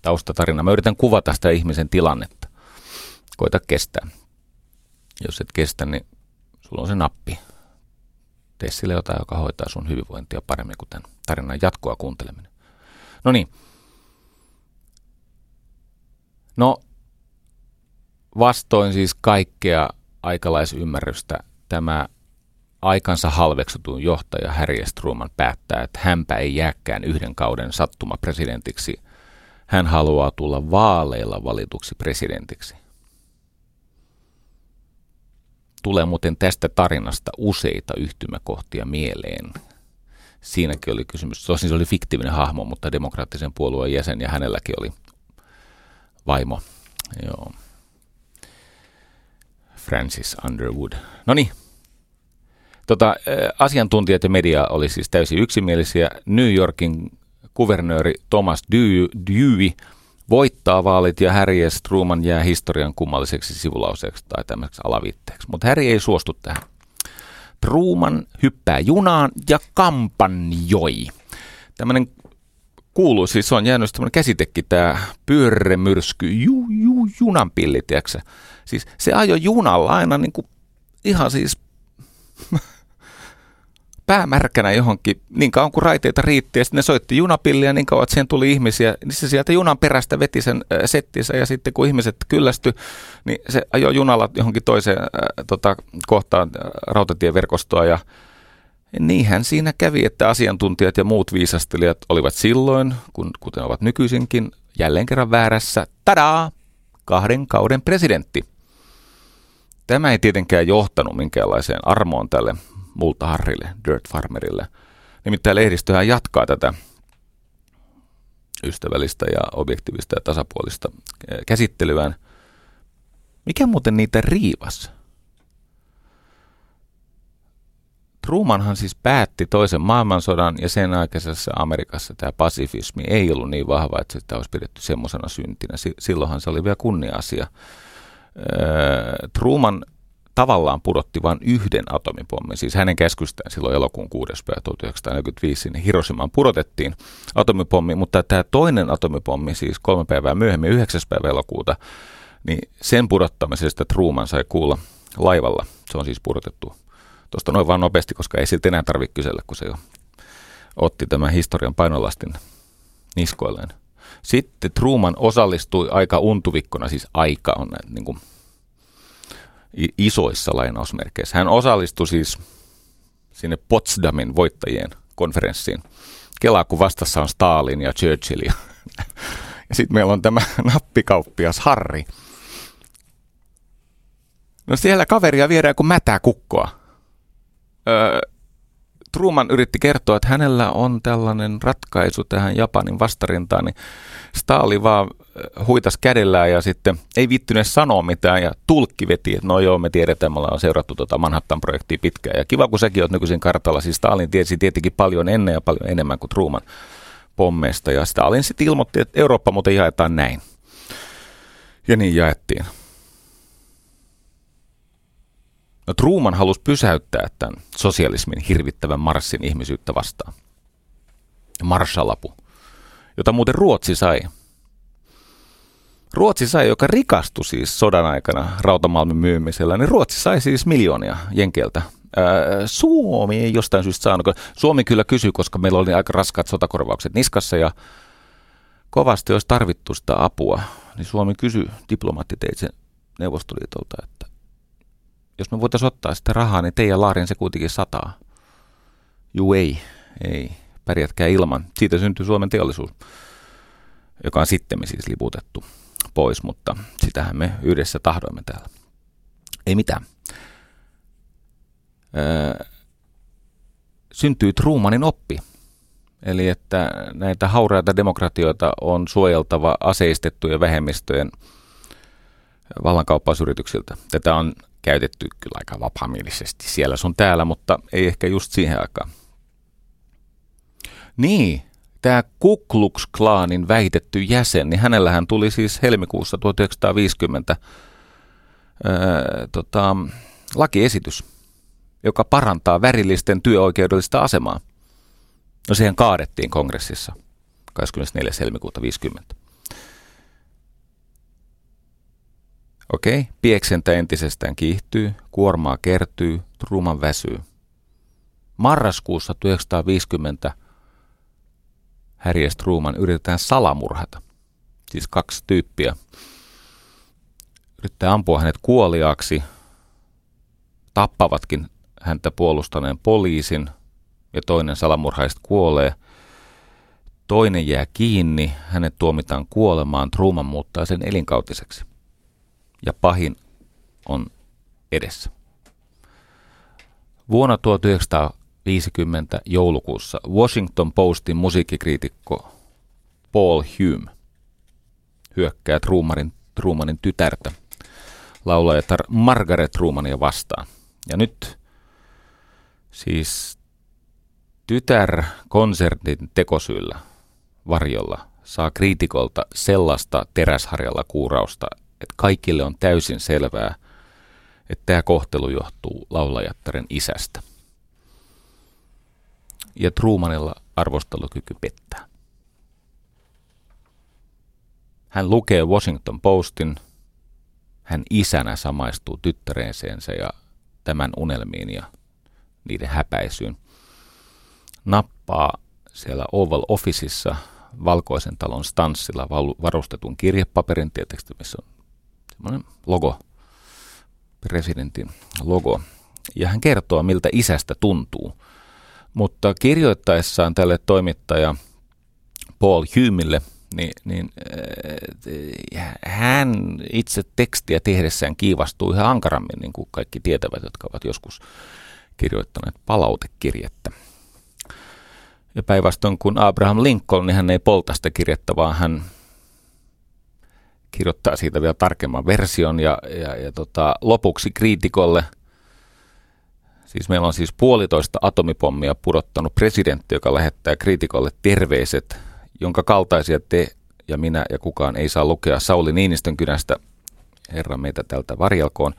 Taustatarina. Mä yritän kuvata sitä ihmisen tilannetta. Koita kestää. Jos et kestä, niin sulla on se nappi. Tee sille jotain, joka hoitaa sun hyvinvointia paremmin kuin tämän tarinan jatkoa kuunteleminen. No niin. No, vastoin siis kaikkea aikalaisymmärrystä tämä aikansa halveksutun johtaja Harry S. Truman päättää, että hänpä ei jääkään yhden kauden sattuma presidentiksi. Hän haluaa tulla vaaleilla valituksi presidentiksi. Tulee muuten tästä tarinasta useita yhtymäkohtia mieleen. Siinäkin oli kysymys, tosin se oli fiktiivinen hahmo, mutta demokraattisen puolueen jäsen ja hänelläkin oli vaimo. Joo. Francis Underwood. No niin, Tota, asiantuntijat ja media oli siis täysin yksimielisiä. New Yorkin kuvernööri Thomas Dewey voittaa vaalit ja Harry S. Truman jää historian kummalliseksi sivulauseeksi tai tämmöiseksi alaviitteeksi. Mutta Harry ei suostu tähän. Truman hyppää junaan ja kampanjoi. Tämmöinen kuuluu, siis on jäänyt tämmöinen käsitekin, tämä pyörremyrsky, ju, ju, junanpilli, tiedätkö? Siis se ajoi junalla aina niin kuin, ihan siis päämärkänä johonkin niin kauan kuin raiteita riitti ja sitten ne soitti junapilliä niin kauan, että siihen tuli ihmisiä, niin se sieltä junan perästä veti sen äh, settinsä ja sitten kun ihmiset kyllästy, niin se ajoi junalla johonkin toiseen äh, tota, kohtaan äh, rautatieverkostoa ja niinhän siinä kävi, että asiantuntijat ja muut viisastelijat olivat silloin, kun, kuten ovat nykyisinkin, jälleen kerran väärässä. Tadaa! Kahden kauden presidentti. Tämä ei tietenkään johtanut minkäänlaiseen armoon tälle multaharrille, dirt farmerille. Nimittäin lehdistöhän jatkaa tätä ystävällistä ja objektiivista ja tasapuolista käsittelyään. Mikä muuten niitä riivas? Trumanhan siis päätti toisen maailmansodan ja sen aikaisessa Amerikassa tämä pasifismi ei ollut niin vahva, että sitä olisi pidetty semmoisena syntinä. Silloinhan se oli vielä kunnia-asia. Truman tavallaan pudotti vain yhden atomipommin. Siis hänen käskystään silloin elokuun 6. päivä 1945 sinne Hiroshimaan pudotettiin atomipommi, mutta tämä toinen atomipommi, siis kolme päivää myöhemmin, 9. päivä elokuuta, niin sen pudottamisesta Truman sai kuulla laivalla. Se on siis pudotettu tuosta noin vaan nopeasti, koska ei siltä enää tarvitse kysellä, kun se jo otti tämän historian painolastin niskoilleen. Sitten Truman osallistui aika untuvikkona, siis aika on niin kuin isoissa lainausmerkeissä. Hän osallistui siis sinne Potsdamin voittajien konferenssiin. Kelaa, kun vastassa on Stalin ja Churchill. Ja, <laughs> ja sitten meillä on tämä <laughs> nappikauppias Harri. No siellä kaveria viedään kuin mätää kukkoa. Öö, Truman yritti kertoa, että hänellä on tällainen ratkaisu tähän Japanin vastarintaan, niin Stalin vaan huitas kädellään ja sitten ei vittyneet sanoa mitään ja tulkki veti, että no joo, me tiedetään, me ollaan seurattu tuota Manhattan-projektia pitkään. Ja kiva, kun säkin oot nykyisin kartalla, siis Stalin tiesi tietenkin paljon ennen ja paljon enemmän kuin Truman. pommeista ja Stalin sitten ilmoitti, että Eurooppa muuten jaetaan näin. Ja niin jaettiin. No Truman halusi pysäyttää tämän sosialismin hirvittävän marssin ihmisyyttä vastaan. Marshalapu, jota muuten Ruotsi sai. Ruotsi sai, joka rikastui siis sodan aikana rautamalmin myymisellä, niin Ruotsi sai siis miljoonia jenkeltä. Suomi ei jostain syystä saanut. Suomi kyllä kysyi, koska meillä oli aika raskaat sotakorvaukset niskassa ja kovasti olisi tarvittu sitä apua. Niin Suomi kysyi diplomaattiteitse Neuvostoliitolta, että jos me voitaisiin ottaa sitä rahaa, niin teidän laarin se kuitenkin sataa. Juu ei, ei, pärjätkää ilman. Siitä syntyy Suomen teollisuus, joka on sitten siis liputettu pois, mutta sitähän me yhdessä tahdoimme täällä. Ei mitään. Öö, syntyy Trumanin oppi. Eli että näitä hauraita demokratioita on suojeltava aseistettujen vähemmistöjen vallankauppausyrityksiltä. Tätä on käytetty kyllä aika vapaamielisesti siellä sun täällä, mutta ei ehkä just siihen aikaan. Niin, tämä Ku Klux Klanin väitetty jäsen, niin hänellähän tuli siis helmikuussa 1950 ää, tota, lakiesitys, joka parantaa värillisten työoikeudellista asemaa. No siihen kaadettiin kongressissa 24. helmikuuta 50. Okei, pieksentä entisestään kiihtyy, kuormaa kertyy, Truman väsyy. Marraskuussa 1950 Harry ja Truman yritetään salamurhata. Siis kaksi tyyppiä. Yrittää ampua hänet kuoliaaksi. Tappavatkin häntä puolustaneen poliisin ja toinen salamurhaista kuolee. Toinen jää kiinni, hänet tuomitaan kuolemaan, Truman muuttaa sen elinkautiseksi ja pahin on edessä. Vuonna 1950 joulukuussa Washington Postin musiikkikriitikko Paul Hume hyökkää Trumanin, Trumanin tytärtä, laulajatar Margaret Trumania vastaan. Ja nyt siis tytär konsertin tekosyllä varjolla saa kriitikolta sellaista teräsharjalla kuurausta, että kaikille on täysin selvää, että tämä kohtelu johtuu laulajattaren isästä. Ja Trumanilla arvostelukyky pettää. Hän lukee Washington Postin, hän isänä samaistuu tyttäreenseensä ja tämän unelmiin ja niiden häpäisyyn. Nappaa siellä Oval Officeissa valkoisen talon stanssilla varustetun kirjepaperin, tietysti missä on semmoinen logo, presidentin logo. Ja hän kertoo, miltä isästä tuntuu. Mutta kirjoittaessaan tälle toimittaja Paul Humille, niin, niin äh, hän itse tekstiä tehdessään kiivastuu ihan ankarammin, niin kuin kaikki tietävät, jotka ovat joskus kirjoittaneet palautekirjettä. Ja päinvastoin kuin Abraham Lincoln, niin hän ei polta sitä kirjettä, vaan hän kirjoittaa siitä vielä tarkemman version ja, ja, ja tota, lopuksi kriitikolle, siis meillä on siis puolitoista atomipommia pudottanut presidentti, joka lähettää kriitikolle terveiset, jonka kaltaisia te ja minä ja kukaan ei saa lukea Sauli Niinistön kynästä, herra meitä tältä varjelkoon,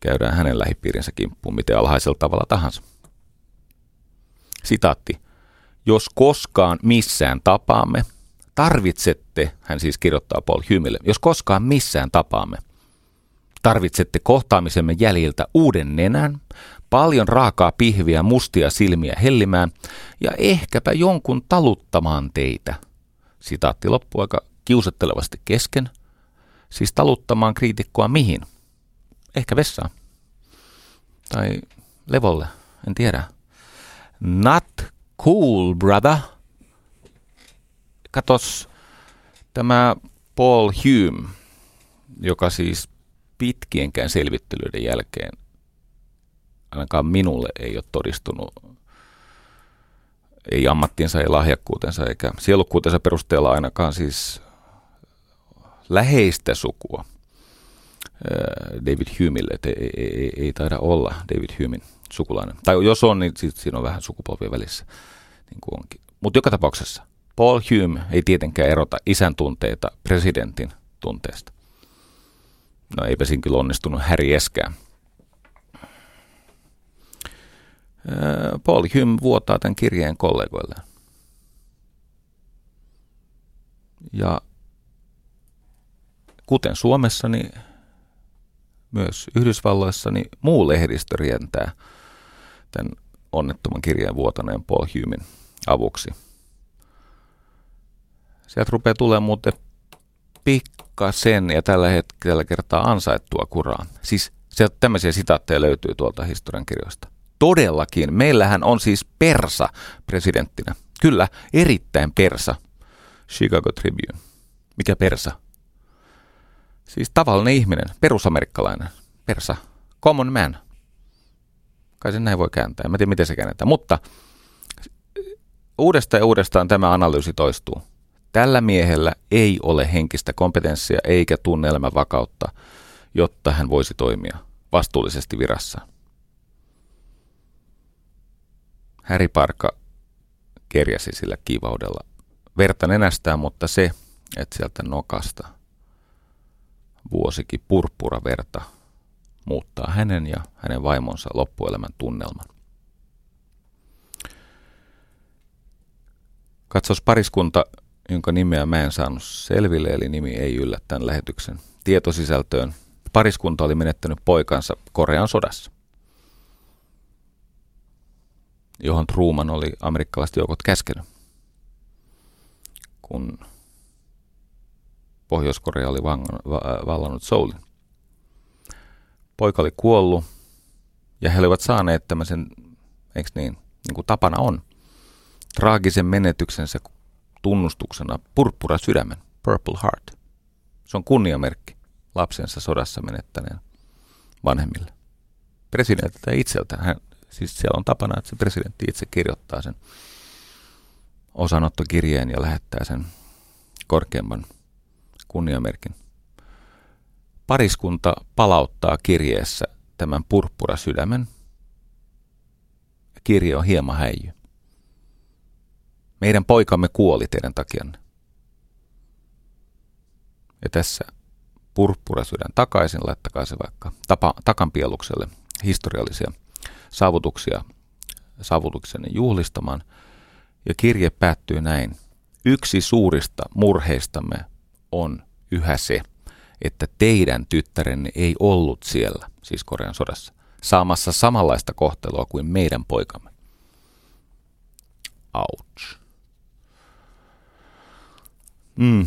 käydään hänen lähipiirinsä kimppuun miten alhaisella tavalla tahansa. Sitaatti. Jos koskaan missään tapaamme – tarvitsette, hän siis kirjoittaa Paul Hymille, jos koskaan missään tapaamme, tarvitsette kohtaamisemme jäljiltä uuden nenän, paljon raakaa pihviä, mustia silmiä hellimään ja ehkäpä jonkun taluttamaan teitä. Sitaatti loppuu aika kiusattelevasti kesken. Siis taluttamaan kriitikkoa mihin? Ehkä vessaan. Tai levolle, en tiedä. Not cool, brother katos tämä Paul Hume, joka siis pitkienkään selvittelyiden jälkeen ainakaan minulle ei ole todistunut ei ammattinsa, ei lahjakkuutensa eikä sielukkuutensa perusteella ainakaan siis läheistä sukua David Humille, että ei, ei, ei, ei taida olla David Humin sukulainen. Tai jos on, niin sit siinä on vähän sukupolvien välissä, niin kuin onkin. Mutta joka tapauksessa – Paul Hume ei tietenkään erota isän tunteita presidentin tunteesta. No eipä siinä kyllä onnistunut Harry Eskään. Paul Hume vuotaa tämän kirjeen kollegoilleen. Ja kuten Suomessa, niin myös Yhdysvalloissa, niin muu lehdistö rientää tämän onnettoman kirjeen vuotaneen Paul Humein avuksi. Sieltä rupeaa tulemaan muuten pikkasen ja tällä hetkellä kertaa ansaittua kuraa. Siis sieltä tämmöisiä sitaatteja löytyy tuolta historiankirjoista. Todellakin, meillähän on siis persa presidenttinä. Kyllä, erittäin persa. Chicago Tribune. Mikä persa? Siis tavallinen ihminen, perusamerikkalainen, persa, common man. Kai sen näin voi kääntää, en tiedä miten se käännetään, mutta uudestaan ja uudestaan tämä analyysi toistuu. Tällä miehellä ei ole henkistä kompetenssia eikä tunnelma vakautta, jotta hän voisi toimia vastuullisesti virassa. Häri Parka kerjäsi sillä kivaudella verta nenästään, mutta se, että sieltä nokasta vuosikin purppura verta muuttaa hänen ja hänen vaimonsa loppuelämän tunnelman. Katsos pariskunta, jonka nimeä mä en saanut selville, eli nimi ei yllä tämän lähetyksen tietosisältöön. Pariskunta oli menettänyt poikansa Korean sodassa, johon Truman oli amerikkalaiset joukot käskenyt. Kun Pohjois-Korea oli vallannut Soulin. Poika oli kuollut ja he olivat saaneet tämmöisen, eikö niin, niin kuin tapana on, traagisen menetyksensä tunnustuksena purppura sydämen, Purple Heart. Se on kunniamerkki lapsensa sodassa menettäneen vanhemmille. Presidentiltä itseltä, hän, siis siellä on tapana, että se presidentti itse kirjoittaa sen osanottokirjeen ja lähettää sen korkeimman kunniamerkin. Pariskunta palauttaa kirjeessä tämän purppura sydämen. Kirje on hieman häijy. Meidän poikamme kuoli teidän takianne. Ja tässä purppura sydän takaisin, laittakaa se vaikka tapa, takanpielukselle historiallisia saavutuksia saavutuksenne juhlistamaan. Ja kirje päättyy näin. Yksi suurista murheistamme on yhä se, että teidän tyttärenne ei ollut siellä, siis Korean sodassa, saamassa samanlaista kohtelua kuin meidän poikamme. Ouch. Mm.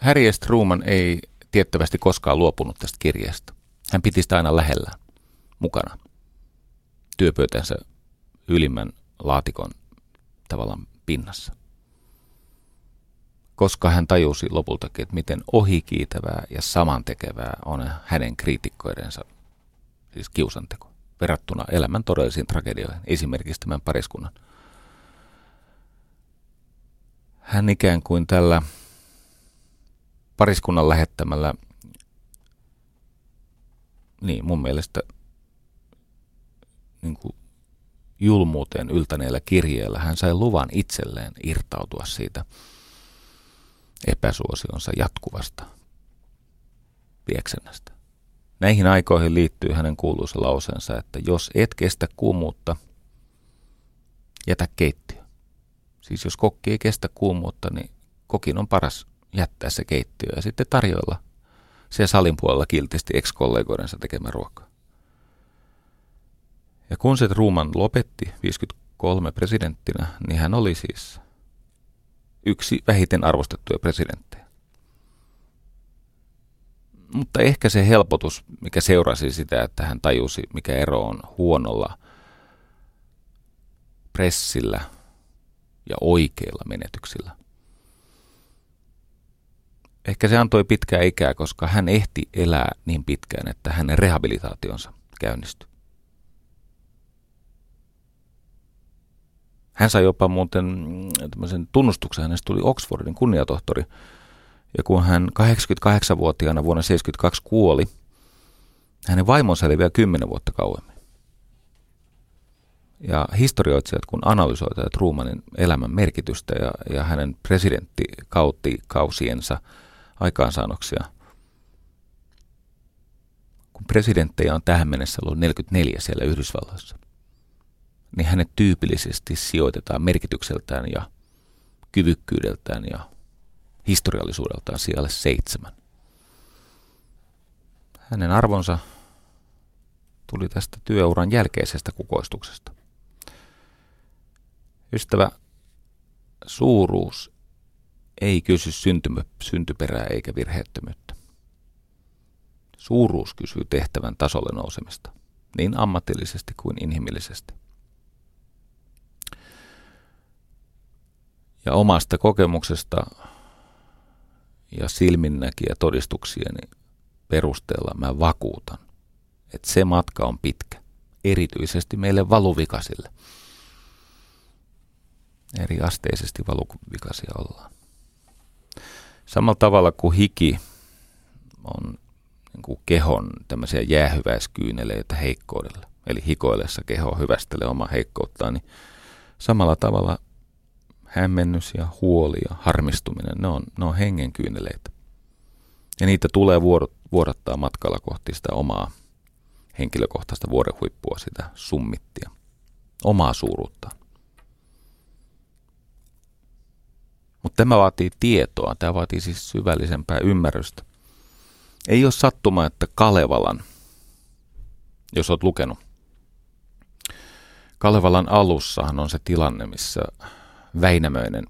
Harry S. Truman ei tiettävästi koskaan luopunut tästä kirjasta. Hän piti sitä aina lähellä mukana työpöytänsä ylimmän laatikon tavallaan pinnassa koska hän tajusi lopultakin, että miten ohikiitävää ja samantekevää on hänen kriitikkoidensa, siis kiusanteko, verrattuna elämän todellisiin tragedioihin, esimerkiksi tämän pariskunnan. Hän ikään kuin tällä pariskunnan lähettämällä, niin mun mielestä niin kuin julmuuteen yltäneellä kirjeellä hän sai luvan itselleen irtautua siitä – epäsuosionsa jatkuvasta pieksennästä. Näihin aikoihin liittyy hänen kuuluisa lauseensa, että jos et kestä kuumuutta, jätä keittiö. Siis jos kokki ei kestä kuumuutta, niin kokin on paras jättää se keittiö ja sitten tarjoilla se salin puolella kiltisti ex-kollegoidensa tekemä ruoka. Ja kun se Ruuman lopetti 53 presidenttinä, niin hän oli siis yksi vähiten arvostettuja presidenttejä. Mutta ehkä se helpotus, mikä seurasi sitä, että hän tajusi, mikä ero on huonolla pressillä ja oikeilla menetyksillä. Ehkä se antoi pitkää ikää, koska hän ehti elää niin pitkään, että hänen rehabilitaationsa käynnistyi. Hän sai jopa muuten mm, tunnustuksen, hänestä tuli Oxfordin kunniatohtori. Ja kun hän 88-vuotiaana vuonna 72 kuoli, hänen vaimonsa eli vielä 10 vuotta kauemmin. Ja historioitsijat, kun analysoivat Trumanin elämän merkitystä ja, ja hänen presidenttikausiensa aikaansaannoksia, kun presidenttejä on tähän mennessä ollut 44 siellä Yhdysvalloissa, niin hänet tyypillisesti sijoitetaan merkitykseltään ja kyvykkyydeltään ja historiallisuudeltaan sijalle seitsemän. Hänen arvonsa tuli tästä työuran jälkeisestä kukoistuksesta. Ystävä, suuruus ei kysy syntymä, syntyperää eikä virheettömyyttä. Suuruus kysyy tehtävän tasolle nousemista, niin ammatillisesti kuin inhimillisesti. Ja omasta kokemuksesta ja silminnäkiä todistuksieni perusteella mä vakuutan, että se matka on pitkä, erityisesti meille valuvikaisille. Eri asteisesti valuvikaisia ollaan. Samalla tavalla kuin hiki on niin kuin kehon tämmöisiä jäähyväiskyyneleitä heikkoudelle, eli hikoillessa keho hyvästelee omaa heikkouttaan, niin samalla tavalla hämmennys ja huoli ja harmistuminen, ne on, ne on hengen kyyneleitä. Ja niitä tulee vuodattaa matkalla kohti sitä omaa henkilökohtaista vuorenhuippua, sitä summittia, omaa suuruutta. Mutta tämä vaatii tietoa, tämä vaatii siis syvällisempää ymmärrystä. Ei ole sattuma, että Kalevalan, jos olet lukenut, Kalevalan alussahan on se tilanne, missä Väinämöinen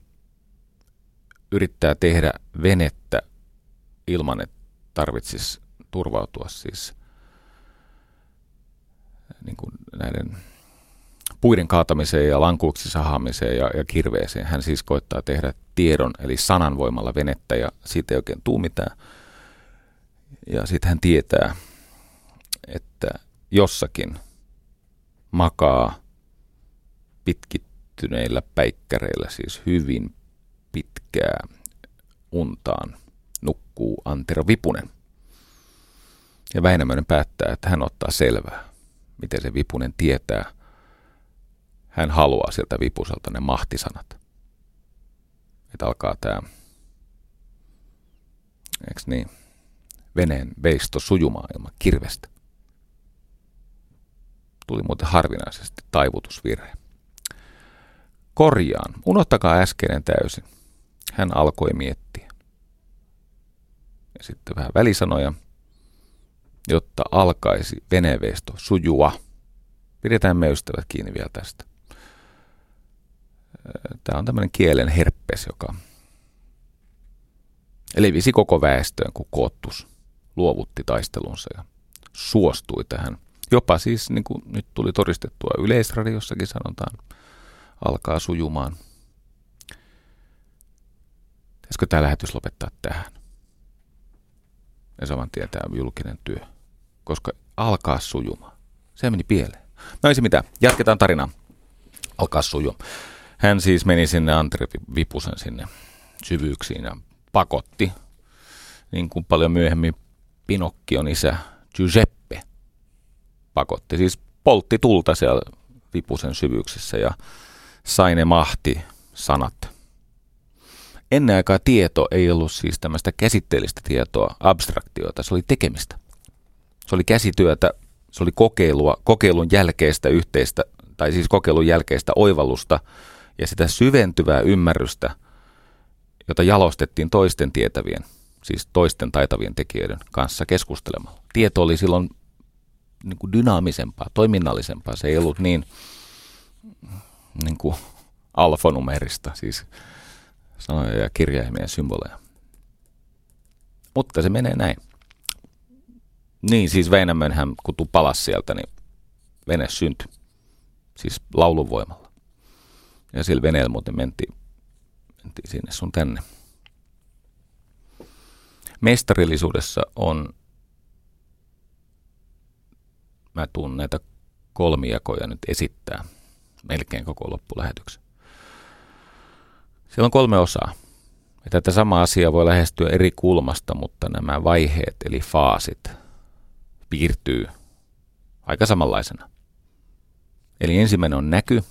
yrittää tehdä venettä ilman, että tarvitsisi turvautua siis niin kuin näiden puiden kaatamiseen ja lankuuksi sahaamiseen ja, ja kirveeseen. Hän siis koittaa tehdä tiedon eli sanan voimalla venettä ja siitä ei oikein tuu mitään. Ja sitten hän tietää, että jossakin makaa pitkittyneillä päikkäreillä, siis hyvin pitkää untaan, nukkuu Antero Vipunen. Ja Väinämöinen päättää, että hän ottaa selvää, miten se Vipunen tietää. Hän haluaa sieltä Vipuselta ne mahtisanat. Että alkaa tämä, eikö niin, veneen veisto sujumaan ilman kirvestä. Tuli muuten harvinaisesti taivutusvirhe. Korjaan, unohtakaa äskeinen täysin. Hän alkoi miettiä. Ja sitten vähän välisanoja, jotta alkaisi veneveisto sujua. Pidetään me ystävät kiinni vielä tästä. Tämä on tämmöinen kielen herppes, joka levisi koko väestöön, kun koottus luovutti taistelunsa ja suostui tähän. Jopa siis, niin kuin nyt tuli todistettua yleisradiossakin sanotaan, alkaa sujumaan. Pitäisikö tämä lähetys lopettaa tähän? Ja saman tietää julkinen työ, koska alkaa sujumaan. Se meni pieleen. No ei se mitään, jatketaan tarinaa. Alkaa sujua. Hän siis meni sinne Antri Vipusen sinne syvyyksiin ja pakotti, niin kuin paljon myöhemmin Pinokkion isä Giuseppe pakotti. Siis poltti tulta siellä Vipusen syvyyksissä ja sai ne mahti sanat. Ennen aikaa tieto ei ollut siis tämmöistä käsitteellistä tietoa, abstraktiota, se oli tekemistä. Se oli käsityötä, se oli kokeilua, kokeilun jälkeistä yhteistä, tai siis kokeilun jälkeistä oivallusta ja sitä syventyvää ymmärrystä, jota jalostettiin toisten tietävien, siis toisten taitavien tekijöiden kanssa keskustelemalla. Tieto oli silloin niin kuin dynaamisempaa, toiminnallisempaa. Se ei ollut niin, niin kuin alfanumerista, siis sanoja ja kirjaimia ja symboleja. Mutta se menee näin. Niin, siis Väinämön hän kutu palas sieltä, niin vene syntyi. Siis laulun voimalla. Ja sillä veneellä muuten mentiin, mentiin sinne sun tänne. Mestarillisuudessa on, mä tuun näitä kolmijakoja nyt esittää melkein koko loppulähetyksen. Siellä on kolme osaa. Ja tätä samaa asiaa voi lähestyä eri kulmasta, mutta nämä vaiheet eli faasit piirtyy aika samanlaisena. Eli ensimmäinen on näky,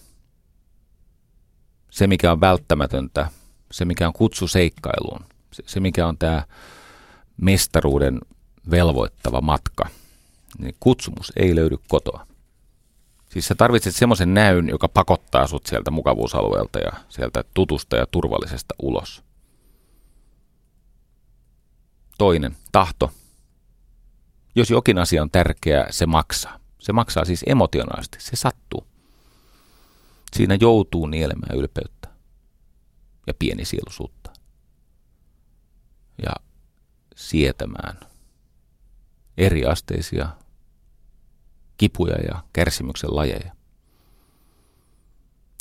se mikä on välttämätöntä, se mikä on kutsu seikkailuun, se, se mikä on tämä mestaruuden velvoittava matka, niin kutsumus ei löydy kotoa. Siis sä tarvitset semmoisen näyn, joka pakottaa sut sieltä mukavuusalueelta ja sieltä tutusta ja turvallisesta ulos. Toinen, tahto. Jos jokin asia on tärkeä, se maksaa. Se maksaa siis emotionaalisesti, se sattuu. Siinä joutuu nielemään ylpeyttä ja pienisieluisuutta ja sietämään eriasteisia kipuja ja kärsimyksen lajeja.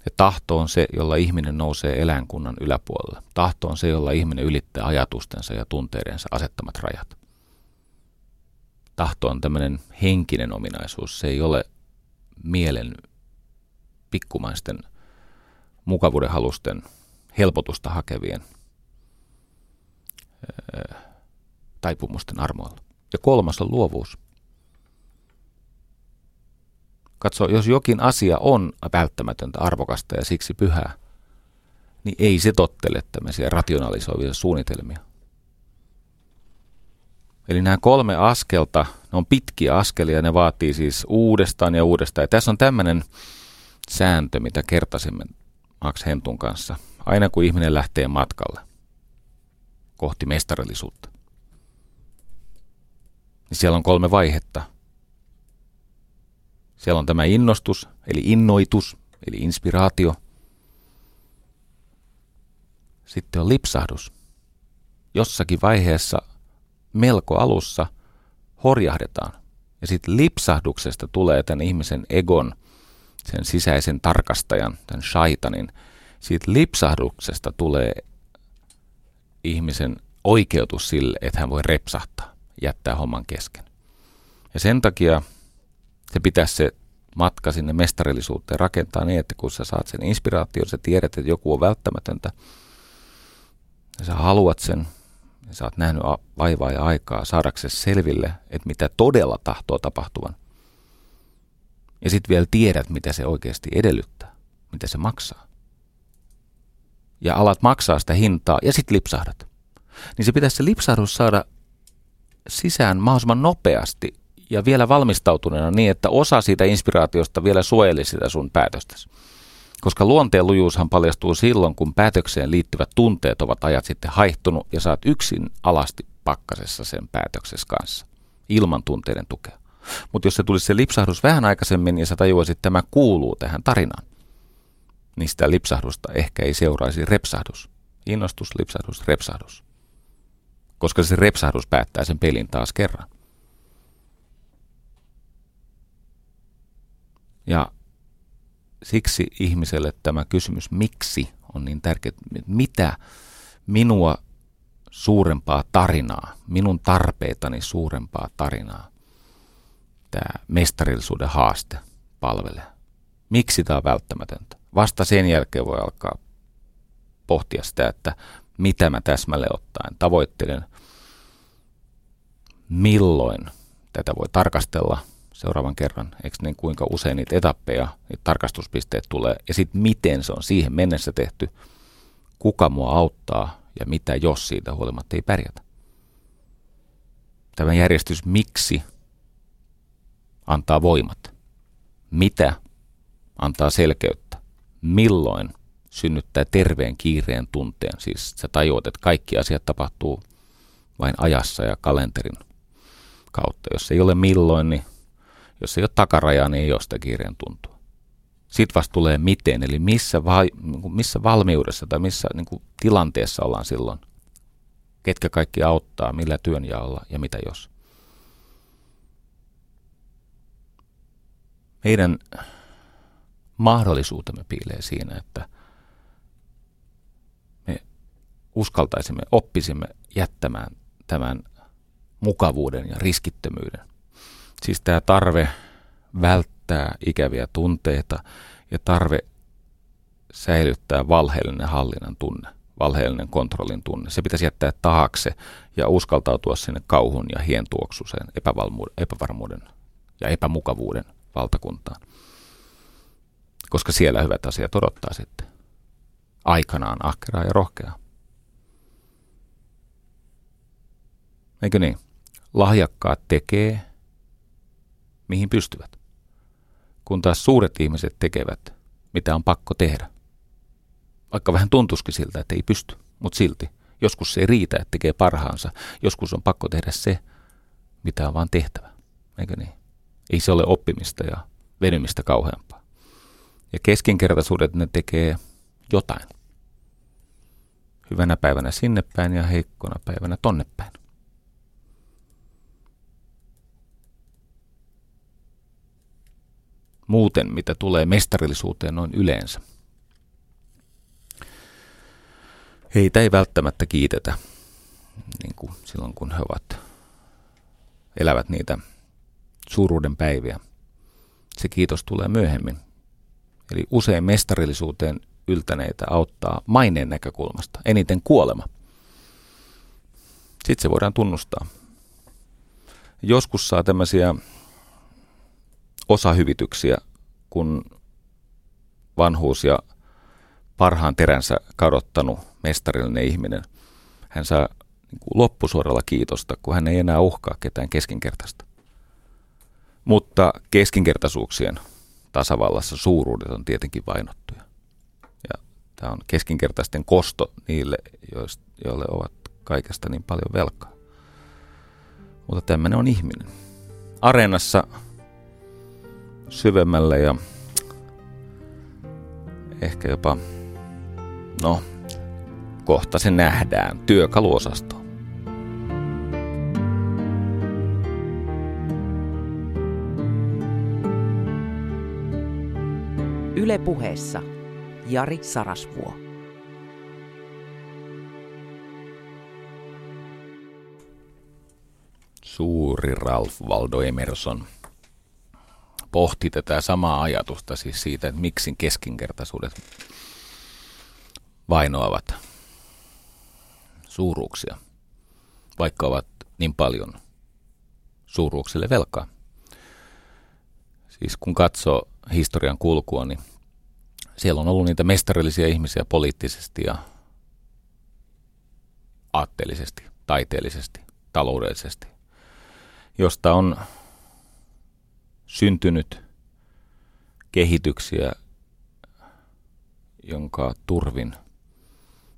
Ja tahto on se, jolla ihminen nousee eläinkunnan yläpuolelle. Tahto on se, jolla ihminen ylittää ajatustensa ja tunteidensa asettamat rajat. Tahto on tämmöinen henkinen ominaisuus. Se ei ole mielen pikkumaisten mukavuuden halusten helpotusta hakevien taipumusten armoilla. Ja kolmas on luovuus. Katso, jos jokin asia on välttämätöntä, arvokasta ja siksi pyhää, niin ei se tottele tämmöisiä rationalisoivia suunnitelmia. Eli nämä kolme askelta, ne on pitkiä askelia, ne vaatii siis uudestaan ja uudestaan. Ja tässä on tämmöinen sääntö, mitä kertasimme Max Hentun kanssa. Aina kun ihminen lähtee matkalle kohti mestarillisuutta, niin siellä on kolme vaihetta – siellä on tämä innostus, eli innoitus, eli inspiraatio. Sitten on lipsahdus. Jossakin vaiheessa melko alussa horjahdetaan. Ja sitten lipsahduksesta tulee tämän ihmisen egon, sen sisäisen tarkastajan, tämän shaitanin. Siitä lipsahduksesta tulee ihmisen oikeutus sille, että hän voi repsahtaa, jättää homman kesken. Ja sen takia se pitäisi se matka sinne mestarillisuuteen rakentaa niin, että kun sä saat sen inspiraation, sä tiedät, että joku on välttämätöntä, ja sä haluat sen, ja sä oot nähnyt vaivaa ja aikaa saadaksesi selville, että mitä todella tahtoo tapahtuvan. Ja sitten vielä tiedät, mitä se oikeasti edellyttää, mitä se maksaa. Ja alat maksaa sitä hintaa ja sitten lipsahdat. Niin se pitäisi se lipsahdus saada sisään mahdollisimman nopeasti ja vielä valmistautuneena niin, että osa siitä inspiraatiosta vielä suojeli sitä sun päätöstäsi. Koska luonteen lujuushan paljastuu silloin, kun päätökseen liittyvät tunteet ovat ajat sitten haihtunut ja saat yksin alasti pakkasessa sen päätöksessä kanssa, ilman tunteiden tukea. Mutta jos se tulisi se lipsahdus vähän aikaisemmin ja sä tajuaisit, että tämä kuuluu tähän tarinaan, niin sitä lipsahdusta ehkä ei seuraisi repsahdus. Innostus, lipsahdus, repsahdus. Koska se repsahdus päättää sen pelin taas kerran. Ja siksi ihmiselle tämä kysymys, miksi, on niin tärkeä. Mitä minua suurempaa tarinaa, minun tarpeitani suurempaa tarinaa tämä mestarillisuuden haaste palvelee? Miksi tämä on välttämätöntä? Vasta sen jälkeen voi alkaa pohtia sitä, että mitä mä täsmälle ottaen tavoittelen, milloin tätä voi tarkastella – seuraavan kerran, eikö niin kuinka usein niitä etappeja, niitä tarkastuspisteet tulee, ja sitten miten se on siihen mennessä tehty, kuka mua auttaa ja mitä jos siitä huolimatta ei pärjätä. Tämä järjestys miksi antaa voimat, mitä antaa selkeyttä, milloin synnyttää terveen kiireen tunteen, siis sä tajuat, että kaikki asiat tapahtuu vain ajassa ja kalenterin kautta. Jos ei ole milloin, niin jos ei ole takarajaa, niin ei ole sitä kiireen tuntua. Sitten vasta tulee miten, eli missä, va- niinku missä valmiudessa tai missä niin kuin tilanteessa ollaan silloin. Ketkä kaikki auttaa, millä työnjaolla ja mitä jos. Meidän mahdollisuutemme piilee siinä, että me uskaltaisimme, oppisimme jättämään tämän mukavuuden ja riskittömyyden Siis tämä tarve välttää ikäviä tunteita ja tarve säilyttää valheellinen hallinnan tunne, valheellinen kontrollin tunne. Se pitäisi jättää taakse ja uskaltautua sinne kauhun ja hientuoksuiseen epävarmuuden ja epämukavuuden valtakuntaan. koska siellä hyvät asiat odottaa sitten. Aikanaan ahkeraa ja rohkeaa. Eikö niin? Lahjakkaat tekee, mihin pystyvät. Kun taas suuret ihmiset tekevät, mitä on pakko tehdä. Vaikka vähän tuntuisikin siltä, että ei pysty, mutta silti. Joskus se ei riitä, että tekee parhaansa. Joskus on pakko tehdä se, mitä on vaan tehtävä. Eikö niin? Ei se ole oppimista ja venymistä kauheampaa. Ja keskinkertaisuudet ne tekee jotain. Hyvänä päivänä sinne päin ja heikkona päivänä tonne päin. Muuten, mitä tulee mestarillisuuteen noin yleensä. Heitä ei välttämättä kiitetä niin kuin silloin, kun he ovat, elävät niitä suuruuden päiviä. Se kiitos tulee myöhemmin. Eli usein mestarillisuuteen yltäneitä auttaa maineen näkökulmasta, eniten kuolema. Sitten se voidaan tunnustaa. Joskus saa tämmöisiä osahyvityksiä, kun vanhuus ja parhaan teränsä kadottanut mestarillinen ihminen, hän saa niin loppusuoralla kiitosta, kun hän ei enää uhkaa ketään keskinkertaista. Mutta keskinkertaisuuksien tasavallassa suuruudet on tietenkin vainottuja. Ja tämä on keskinkertaisten kosto niille, joille ovat kaikesta niin paljon velkaa. Mutta tämmöinen on ihminen. Areenassa syvemmälle ja ehkä jopa, no, kohta se nähdään työkaluosasto. Yle puheessa Jari Sarasvuo. Suuri Ralph Waldo Emerson pohti tätä samaa ajatusta siis siitä, että miksi keskinkertaisuudet vainoavat suuruuksia, vaikka ovat niin paljon suuruuksille velkaa. Siis kun katsoo historian kulkua, niin siellä on ollut niitä mestarillisia ihmisiä poliittisesti ja aatteellisesti, taiteellisesti, taloudellisesti, josta on syntynyt kehityksiä, jonka turvin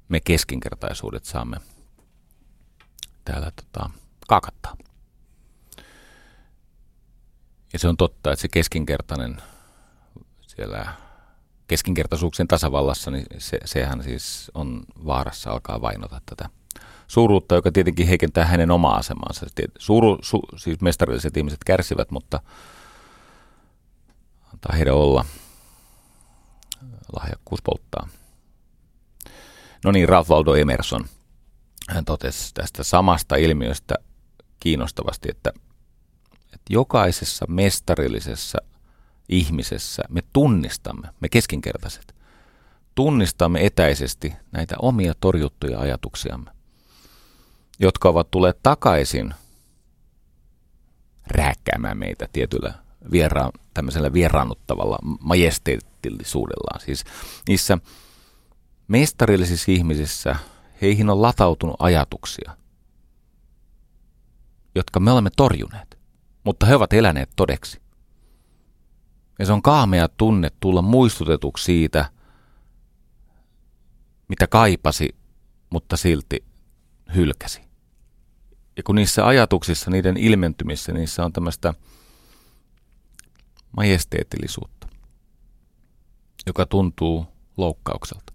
me keskinkertaisuudet saamme täällä tota, kakattaa. Ja se on totta, että se keskinkertainen siellä keskinkertaisuuksien tasavallassa, niin se, sehän siis on vaarassa alkaa vainota tätä suuruutta, joka tietenkin heikentää hänen omaa asemaansa. Suuru, su, siis mestarilliset ihmiset kärsivät, mutta antaa heidän olla. Lahjakkuus polttaa. No niin, Ralph Waldo Emerson. Hän totesi tästä samasta ilmiöstä kiinnostavasti, että, että jokaisessa mestarillisessa ihmisessä me tunnistamme, me keskinkertaiset, tunnistamme etäisesti näitä omia torjuttuja ajatuksiamme, jotka ovat tulleet takaisin rääkkäämään meitä tietyllä vieraan, tämmöisellä vieraannuttavalla majesteettillisuudellaan. Siis niissä Mestarillisissa ihmisissä heihin on latautunut ajatuksia, jotka me olemme torjuneet, mutta he ovat eläneet todeksi. Ja se on kaamea tunne tulla muistutetuksi siitä, mitä kaipasi, mutta silti hylkäsi. Ja kun niissä ajatuksissa, niiden ilmentymissä, niissä on tämmöistä majesteetillisuutta, joka tuntuu loukkaukselta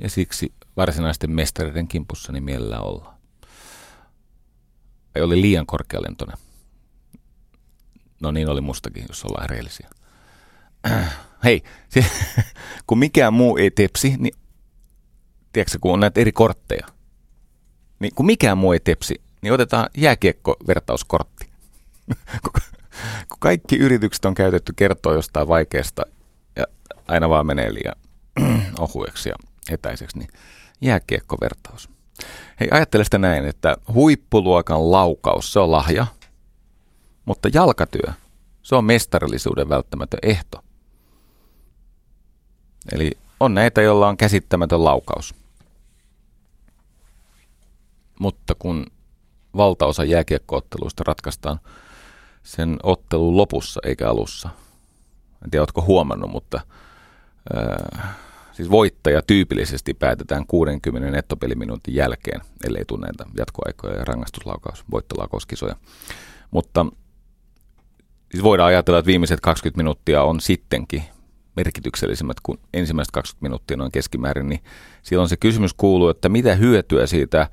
ja siksi varsinaisten mestareiden kimpussa niin mielellä ollaan. Ei oli liian korkealentoinen. No niin oli mustakin, jos ollaan rehellisiä. <clears throat> Hei, se, <laughs> kun mikään muu ei tepsi, niin tiedätkö, kun on näitä eri kortteja, niin kun mikään muu ei tepsi, niin otetaan jääkiekko-vertauskortti. <laughs> kun kaikki yritykset on käytetty kertoa jostain vaikeasta ja aina vaan menee liian <clears throat> ohueksi ja etäiseksi, niin jääkiekkovertaus. Hei, ajattele sitä näin, että huippuluokan laukaus, se on lahja, mutta jalkatyö, Se on mestarillisuuden välttämätön ehto. Eli on näitä, joilla on käsittämätön laukaus. Mutta kun valtaosa jääkiekkootteluista ratkaistaan sen ottelun lopussa eikä alussa. En tiedä, oletko huomannut, mutta ää, siis voittaja tyypillisesti päätetään 60 nettopeliminuutin jälkeen, ellei tule näitä jatkoaikoja ja rangaistuslaukaus, voittolaukauskisoja. Mutta siis voidaan ajatella, että viimeiset 20 minuuttia on sittenkin merkityksellisemmät kuin ensimmäiset 20 minuuttia noin keskimäärin, niin silloin se kysymys kuuluu, että mitä hyötyä siitä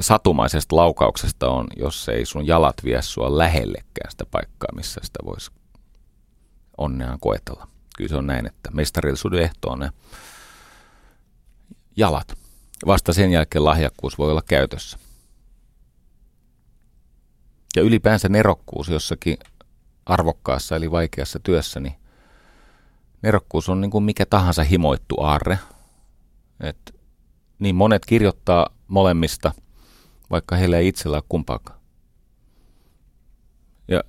satumaisesta laukauksesta on, jos ei sun jalat vie sua lähellekään sitä paikkaa, missä sitä voisi onneaan koetella. Kyllä se on näin, että mestarillisuuden ehto on ne jalat. Vasta sen jälkeen lahjakkuus voi olla käytössä. Ja ylipäänsä nerokkuus jossakin arvokkaassa eli vaikeassa työssä, niin nerokkuus on niin kuin mikä tahansa himoittu aarre. Et niin monet kirjoittaa molemmista, vaikka heillä ei itsellä ole kumpaakaan. Ja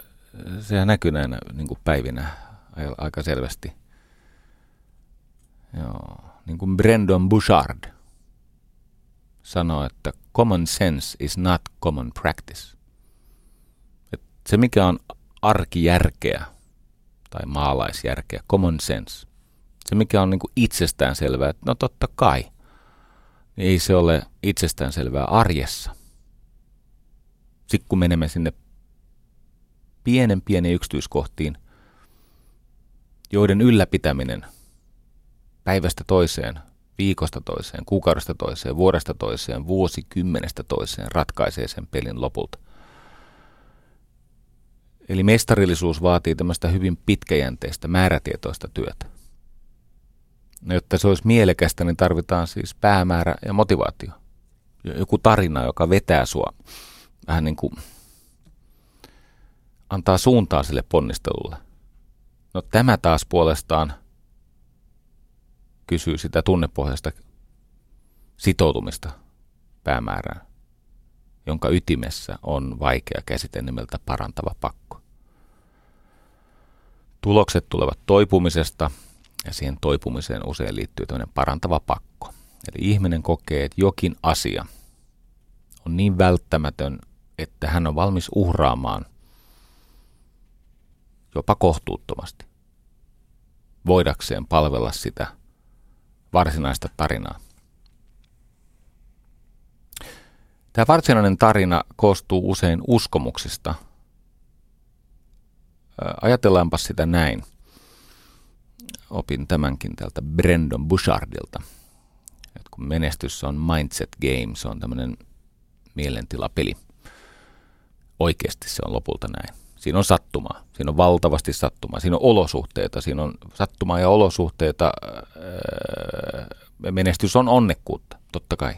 sehän näkyy näinä niin kuin päivinä aika selvästi. Joo, niin kuin Brandon Bouchard sanoi, että common sense is not common practice. Et se, mikä on arkijärkeä tai maalaisjärkeä, common sense, se, mikä on niin kuin itsestään selvää, että no totta kai, niin ei se ole itsestäänselvää arjessa. Sitten kun menemme sinne pienen pienen yksityiskohtiin, joiden ylläpitäminen päivästä toiseen, viikosta toiseen, kuukaudesta toiseen, vuodesta toiseen, vuosikymmenestä toiseen ratkaisee sen pelin lopulta. Eli mestarillisuus vaatii tämmöistä hyvin pitkäjänteistä, määrätietoista työtä. No, jotta se olisi mielekästä, niin tarvitaan siis päämäärä ja motivaatio. Joku tarina, joka vetää sua vähän niin kuin antaa suuntaa sille ponnistelulle. No tämä taas puolestaan kysyy sitä tunnepohjaista sitoutumista päämäärään, jonka ytimessä on vaikea käsite nimeltä parantava pakko. Tulokset tulevat toipumisesta – ja siihen toipumiseen usein liittyy tämmöinen parantava pakko. Eli ihminen kokee, että jokin asia on niin välttämätön, että hän on valmis uhraamaan jopa kohtuuttomasti voidakseen palvella sitä varsinaista tarinaa. Tämä varsinainen tarina koostuu usein uskomuksista. Ajatellaanpa sitä näin opin tämänkin tältä Brandon Bouchardilta. Et kun menestys on mindset game, se on tämmöinen mielentilapeli. Oikeasti se on lopulta näin. Siinä on sattumaa. Siinä on valtavasti sattumaa. Siinä on olosuhteita. Siinä on sattumaa ja olosuhteita. Menestys on onnekkuutta, totta kai.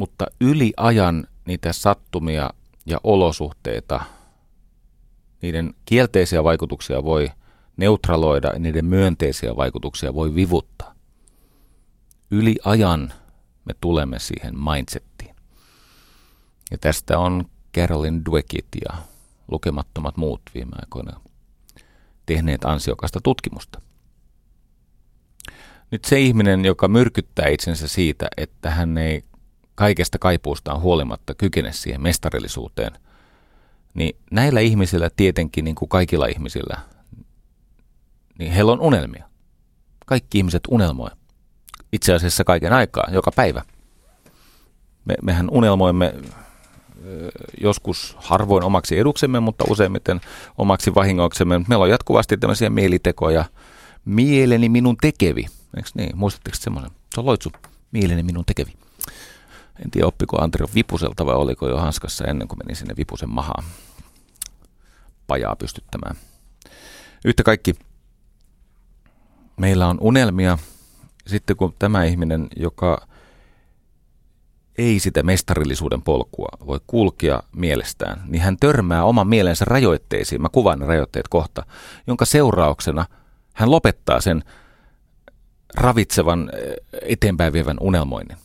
Mutta yli ajan niitä sattumia ja olosuhteita, niiden kielteisiä vaikutuksia voi neutraloida niiden myönteisiä vaikutuksia voi vivuttaa. Yli ajan me tulemme siihen mindsettiin. Ja tästä on Carolyn Dweckit ja lukemattomat muut viime aikoina tehneet ansiokasta tutkimusta. Nyt se ihminen, joka myrkyttää itsensä siitä, että hän ei kaikesta kaipuustaan huolimatta kykene siihen mestarillisuuteen, niin näillä ihmisillä tietenkin, niin kuin kaikilla ihmisillä, niin heillä on unelmia. Kaikki ihmiset unelmoi. Itse asiassa kaiken aikaa, joka päivä. Me, mehän unelmoimme joskus harvoin omaksi eduksemme, mutta useimmiten omaksi vahingoksemme. Meillä on jatkuvasti tämmöisiä mielitekoja. Mieleni minun tekevi. Eikö niin? Muistatteko semmoinen? Se on loitsu. Mieleni minun tekevi. En tiedä, oppiko Antero Vipuselta vai oliko jo hanskassa ennen kuin meni sinne Vipusen mahaan pajaa pystyttämään. Yhtä kaikki meillä on unelmia. Sitten kun tämä ihminen, joka ei sitä mestarillisuuden polkua voi kulkea mielestään, niin hän törmää oman mielensä rajoitteisiin. Mä kuvaan ne rajoitteet kohta, jonka seurauksena hän lopettaa sen ravitsevan eteenpäin vievän unelmoinnin.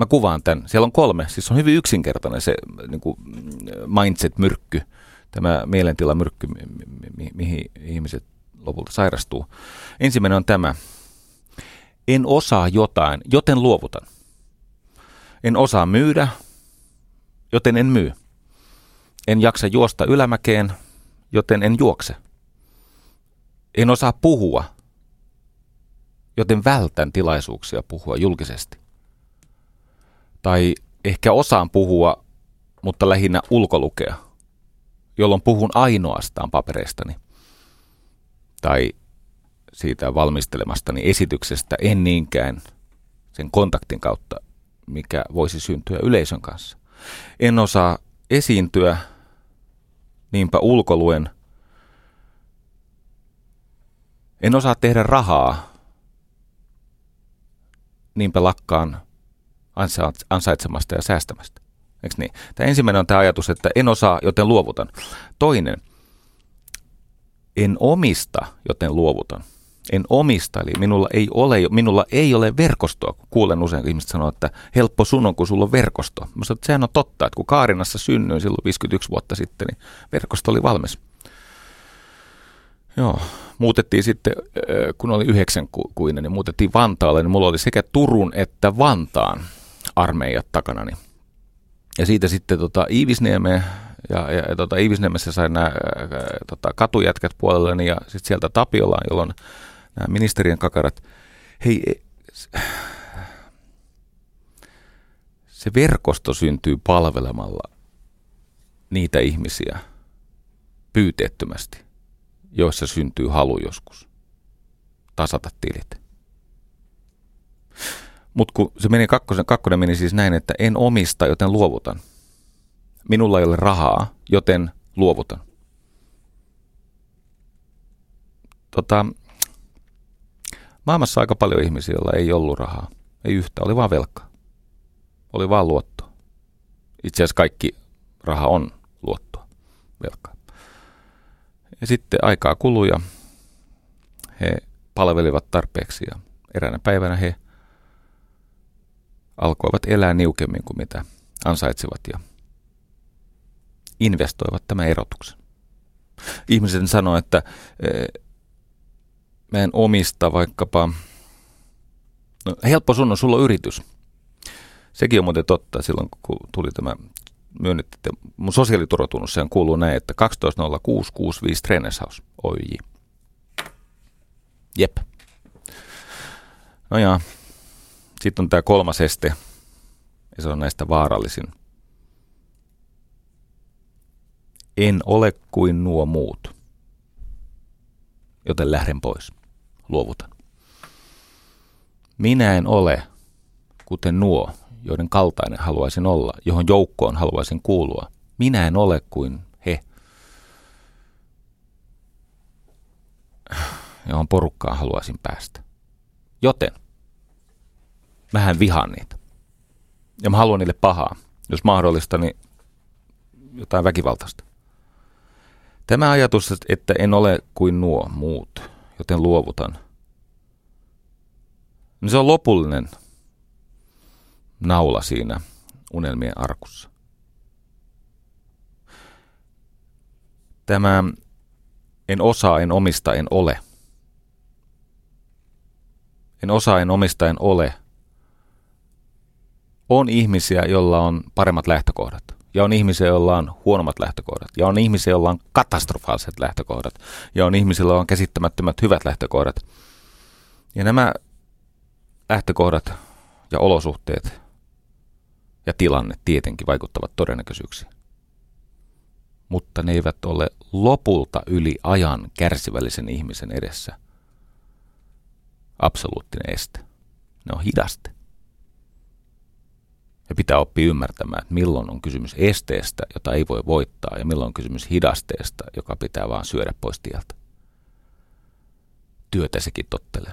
Mä kuvaan tämän. Siellä on kolme. Siis on hyvin yksinkertainen se niin kuin mindset-myrkky, tämä mielentilamyrkky, mi- mi- mihin ihmiset lopulta sairastuu. Ensimmäinen on tämä. En osaa jotain, joten luovutan. En osaa myydä, joten en myy. En jaksa juosta ylämäkeen, joten en juokse. En osaa puhua, joten vältän tilaisuuksia puhua julkisesti. Tai ehkä osaan puhua, mutta lähinnä ulkolukea, jolloin puhun ainoastaan papereistani. Tai siitä valmistelemastani esityksestä, en niinkään sen kontaktin kautta, mikä voisi syntyä yleisön kanssa. En osaa esiintyä, niinpä ulkoluen. En osaa tehdä rahaa, niinpä lakkaan ansaitsemasta ja säästämästä. Eikö niin? Tämä ensimmäinen on tämä ajatus, että en osaa, joten luovutan. Toinen, en omista, joten luovutan. En omista, eli minulla ei ole, minulla ei ole verkostoa. Kuulen usein, kun ihmiset sanoo, että helppo sun on, kun sulla on verkosto. Mä sanon, että sehän on totta, että kun Kaarinassa synnyin silloin 51 vuotta sitten, niin verkosto oli valmis. Joo, muutettiin sitten, kun oli yhdeksänkuinen, niin muutettiin Vantaalle, niin mulla oli sekä Turun että Vantaan armeijat takanani. Ja siitä sitten tota, Iivisniemeen, ja, ja, ja tota, Iivisniemessä sain nämä tota, katujätkät puolelleni ja sitten sieltä Tapiolaan, jolloin nämä ministerien kakarat. Hei, e, se verkosto syntyy palvelemalla niitä ihmisiä pyyteettömästi, joissa syntyy halu joskus tasata tilit. Mutta kun se meni kakkosen, kakkonen meni siis näin, että en omista, joten luovutan. Minulla ei ole rahaa, joten luovutan. Tota, maailmassa aika paljon ihmisiä, joilla ei ollut rahaa. Ei yhtä, oli vaan velka. Oli vaan luotto. Itse asiassa kaikki raha on luottoa, velkaa. Ja sitten aikaa kului ja he palvelivat tarpeeksi ja eräänä päivänä he alkoivat elää niukemmin kuin mitä ansaitsivat ja investoivat tämän erotuksen. Ihmiset sanoo, että mä en omista vaikkapa, no helppo sun on, sulla on yritys. Sekin on muuten totta silloin, kun tuli tämä myönnetty, että mun sosiaaliturvatunnus kuuluu näin, että 12.06.65 Trainershouse OJ. Jep. No jaa, sitten on tämä kolmas este, ja se on näistä vaarallisin. En ole kuin nuo muut, joten lähden pois. Luovutan. Minä en ole kuten nuo, joiden kaltainen haluaisin olla, johon joukkoon haluaisin kuulua. Minä en ole kuin he, johon porukkaan haluaisin päästä. Joten mähän vihaan niitä. Ja mä haluan niille pahaa. Jos mahdollista, niin jotain väkivaltaista. Tämä ajatus, että en ole kuin nuo muut, joten luovutan, niin se on lopullinen naula siinä unelmien arkussa. Tämä en osaa, en omista, en ole. En osaa, en omista, en ole – on ihmisiä, joilla on paremmat lähtökohdat. Ja on ihmisiä, joilla on huonommat lähtökohdat. Ja on ihmisiä, joilla on katastrofaaliset lähtökohdat. Ja on ihmisiä, joilla on käsittämättömät hyvät lähtökohdat. Ja nämä lähtökohdat ja olosuhteet ja tilanne tietenkin vaikuttavat todennäköisyyksiin. Mutta ne eivät ole lopulta yli ajan kärsivällisen ihmisen edessä absoluuttinen este. Ne on hidaste. Ja pitää oppia ymmärtämään, että milloin on kysymys esteestä, jota ei voi voittaa, ja milloin on kysymys hidasteesta, joka pitää vaan syödä pois tieltä. Työtä sekin tottelee.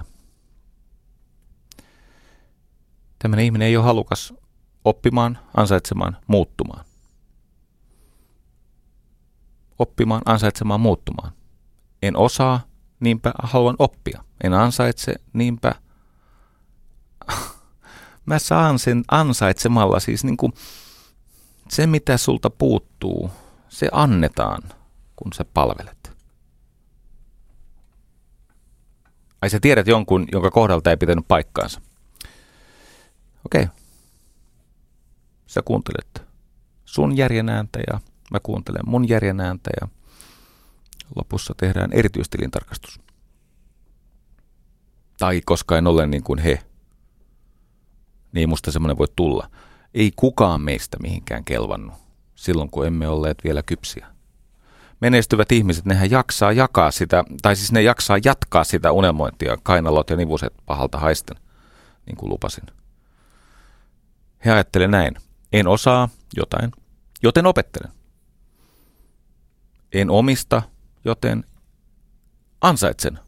Tämmöinen ihminen ei ole halukas oppimaan, ansaitsemaan, muuttumaan. Oppimaan, ansaitsemaan, muuttumaan. En osaa, niinpä haluan oppia. En ansaitse, niinpä Mä saan sen ansaitsemalla siis niin kuin se, mitä sulta puuttuu, se annetaan, kun sä palvelet. Ai sä tiedät jonkun, jonka kohdalta ei pitänyt paikkaansa. Okei. Okay. Sä kuuntelet sun järjen ääntä ja mä kuuntelen mun järjen ääntä ja lopussa tehdään erityistilintarkastus. Tai koska en ole niin kuin he, niin musta semmoinen voi tulla. Ei kukaan meistä mihinkään kelvannut silloin, kun emme olleet vielä kypsiä. Menestyvät ihmiset, nehän jaksaa jakaa sitä, tai siis ne jaksaa jatkaa sitä unelmointia, kainalot ja nivuset pahalta haisten, niin kuin lupasin. He ajattelevat näin. En osaa jotain, joten opettelen. En omista, joten ansaitsen.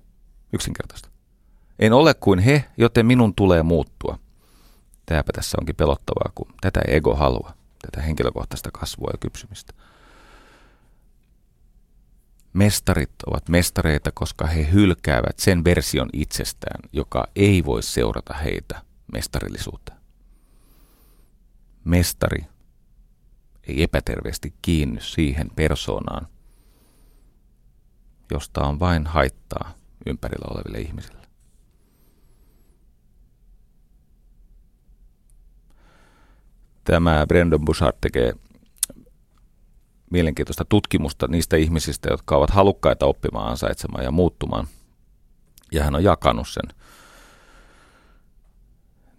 Yksinkertaista. En ole kuin he, joten minun tulee muuttua. Tämäpä tässä onkin pelottavaa, kun tätä ego halua, tätä henkilökohtaista kasvua ja kypsymistä. Mestarit ovat mestareita, koska he hylkäävät sen version itsestään, joka ei voi seurata heitä mestarillisuuteen. Mestari ei epäterveesti kiinny siihen persoonaan, josta on vain haittaa ympärillä oleville ihmisille. Tämä Brandon Bouchard tekee mielenkiintoista tutkimusta niistä ihmisistä, jotka ovat halukkaita oppimaan, ansaitsemaan ja muuttumaan. Ja hän on jakanut sen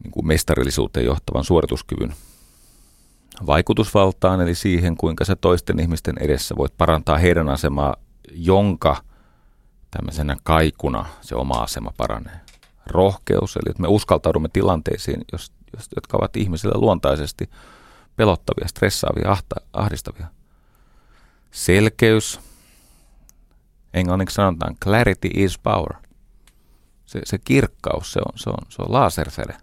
niin kuin mestarillisuuteen johtavan suorituskyvyn vaikutusvaltaan, eli siihen, kuinka sä toisten ihmisten edessä voit parantaa heidän asemaa, jonka tämmöisenä kaikuna se oma asema paranee. Rohkeus, eli että me uskaltaudumme tilanteisiin, jos, jotka ovat ihmisille luontaisesti pelottavia, stressaavia, ahta, ahdistavia. Selkeys, englanniksi sanotaan clarity is power. Se, se kirkkaus, se on, se on, se on laserfele.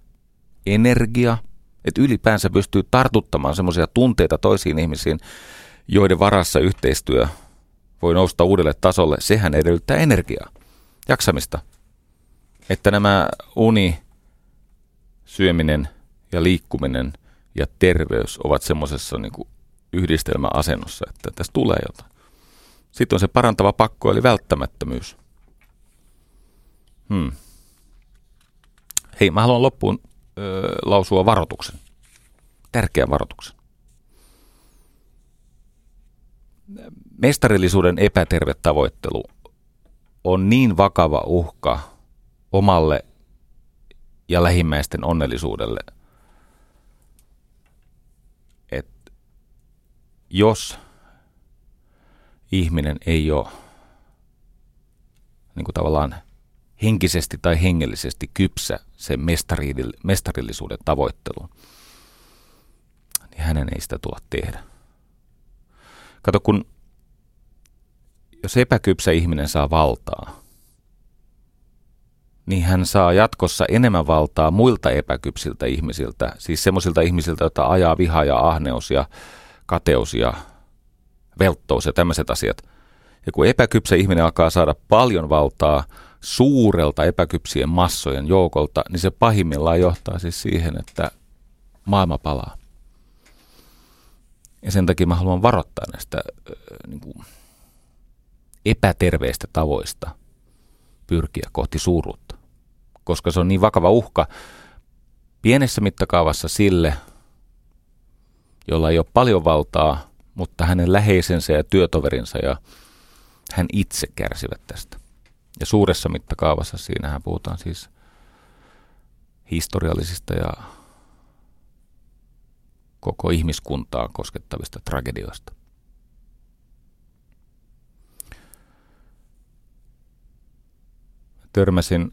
Energia, että ylipäänsä pystyy tartuttamaan semmoisia tunteita toisiin ihmisiin, joiden varassa yhteistyö voi nousta uudelle tasolle, sehän edellyttää energiaa, jaksamista. Että nämä uni, syöminen ja liikkuminen ja terveys ovat semmoisessa niin yhdistelmäasennossa, että tästä tulee jotain. Sitten on se parantava pakko, eli välttämättömyys. Hmm. Hei, mä haluan loppuun ö, lausua varoituksen. Tärkeän varoituksen. Mestarillisuuden epäterve tavoittelu on niin vakava uhka omalle ja lähimmäisten onnellisuudelle, että jos ihminen ei ole niin kuin tavallaan henkisesti tai hengellisesti kypsä se mestarillisuuden tavoittelu, niin hänen ei sitä tulla tehdä. Kato, kun jos epäkypsä ihminen saa valtaa, niin hän saa jatkossa enemmän valtaa muilta epäkypsiltä ihmisiltä, siis semmoisilta ihmisiltä, joita ajaa viha ja ahneus ja kateus ja velttous ja tämmöiset asiat. Ja kun epäkypsä ihminen alkaa saada paljon valtaa suurelta epäkypsien massojen joukolta, niin se pahimmillaan johtaa siis siihen, että maailma palaa. Ja sen takia mä haluan varoittaa näistä niin kuin epäterveistä tavoista pyrkiä kohti suuruutta, koska se on niin vakava uhka pienessä mittakaavassa sille, jolla ei ole paljon valtaa, mutta hänen läheisensä ja työtoverinsa ja hän itse kärsivät tästä. Ja suuressa mittakaavassa siinähän puhutaan siis historiallisista ja koko ihmiskuntaa koskettavista tragedioista. Törmäsin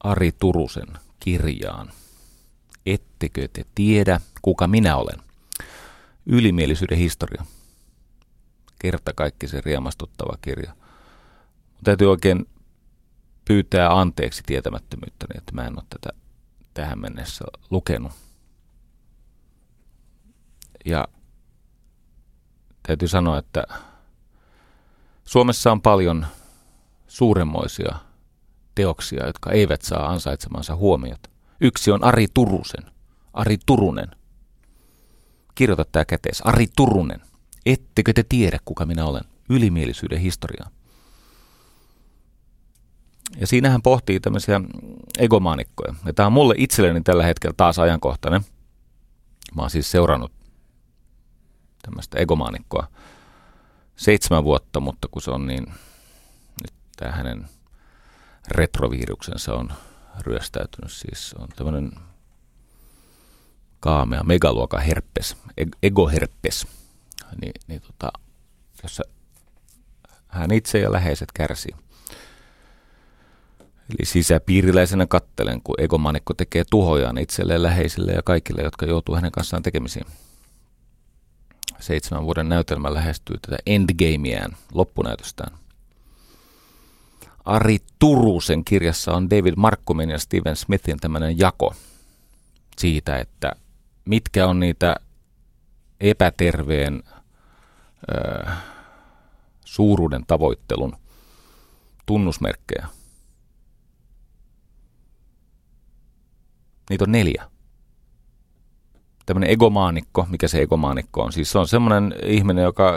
Ari Turusen kirjaan. Ettekö te tiedä, kuka minä olen? Ylimielisyyden historia. Kerta kaikki se riemastuttava kirja. Täytyy oikein pyytää anteeksi tietämättömyyttäni, että mä en ole tätä tähän mennessä lukenut. Ja täytyy sanoa, että Suomessa on paljon suuremmoisia teoksia, jotka eivät saa ansaitsemansa huomiota. Yksi on Ari Turusen. Ari Turunen. Kirjoita tämä kätees. Ari Turunen. Ettekö te tiedä, kuka minä olen? Ylimielisyyden historiaa. Ja siinähän pohtii tämmöisiä egomaanikkoja. Ja tämä on mulle itselleni tällä hetkellä taas ajankohtainen. Mä oon siis seurannut tämmöistä egomaanikkoa seitsemän vuotta, mutta kun se on niin, nyt tämä hänen retroviruksensa on ryöstäytynyt, siis on tämmöinen kaamea megaluokan herpes, egoherpes, niin, niin tota, jossa hän itse ja läheiset kärsii. Eli sisäpiiriläisenä kattelen, kun egomanikko tekee tuhojaan itselleen, läheisille ja kaikille, jotka joutuu hänen kanssaan tekemisiin. Seitsemän vuoden näytelmä lähestyy tätä endgameään, loppunäytöstään. Ari Turusen kirjassa on David Markkumin ja Steven Smithin tämmöinen jako siitä, että mitkä on niitä epäterveen ö, suuruuden tavoittelun tunnusmerkkejä – Niitä on neljä. Tämmöinen egomaanikko, mikä se egomaanikko on? Siis se on semmoinen ihminen, joka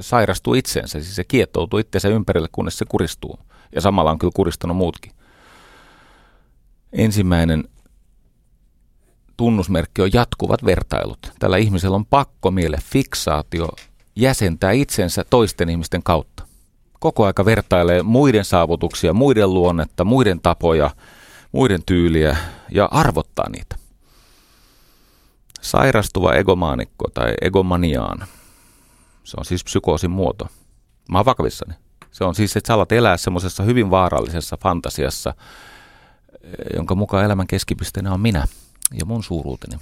sairastuu itseensä, siis se kiettoutuu itseensä ympärille, kunnes se kuristuu. Ja samalla on kyllä kuristanut muutkin. Ensimmäinen tunnusmerkki on jatkuvat vertailut. Tällä ihmisellä on pakko miele fiksaatio jäsentää itsensä toisten ihmisten kautta. Koko aika vertailee muiden saavutuksia, muiden luonnetta, muiden tapoja – muiden tyyliä ja arvottaa niitä. Sairastuva egomaanikko tai egomaniaan, se on siis psykoosin muoto. Mä oon vakavissani. Se on siis, että sä alat elää semmoisessa hyvin vaarallisessa fantasiassa, jonka mukaan elämän keskipisteenä on minä ja mun suuruuteni.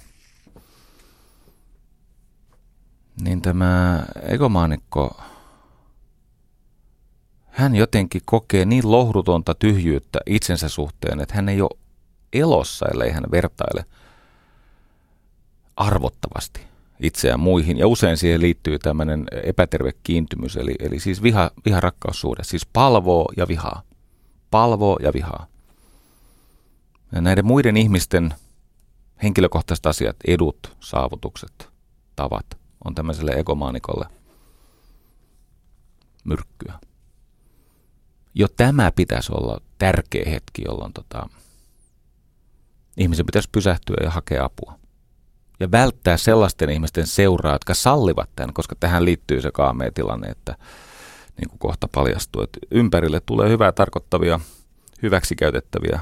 Niin tämä egomaanikko hän jotenkin kokee niin lohdutonta tyhjyyttä itsensä suhteen, että hän ei ole elossa, ellei hän vertaile arvottavasti itseään muihin. Ja usein siihen liittyy tämmöinen epäterve kiintymys, eli, eli siis viha, viha-rakkaussuhde, siis palvoo ja vihaa. Palvoo ja vihaa. Ja näiden muiden ihmisten henkilökohtaiset asiat, edut, saavutukset, tavat on tämmöiselle egomaanikolle myrkkyä jo tämä pitäisi olla tärkeä hetki, jolloin tota, ihmisen pitäisi pysähtyä ja hakea apua. Ja välttää sellaisten ihmisten seuraa, jotka sallivat tämän, koska tähän liittyy se kaamea tilanne, että niin kuin kohta paljastuu, että ympärille tulee hyvää tarkoittavia, hyväksikäytettäviä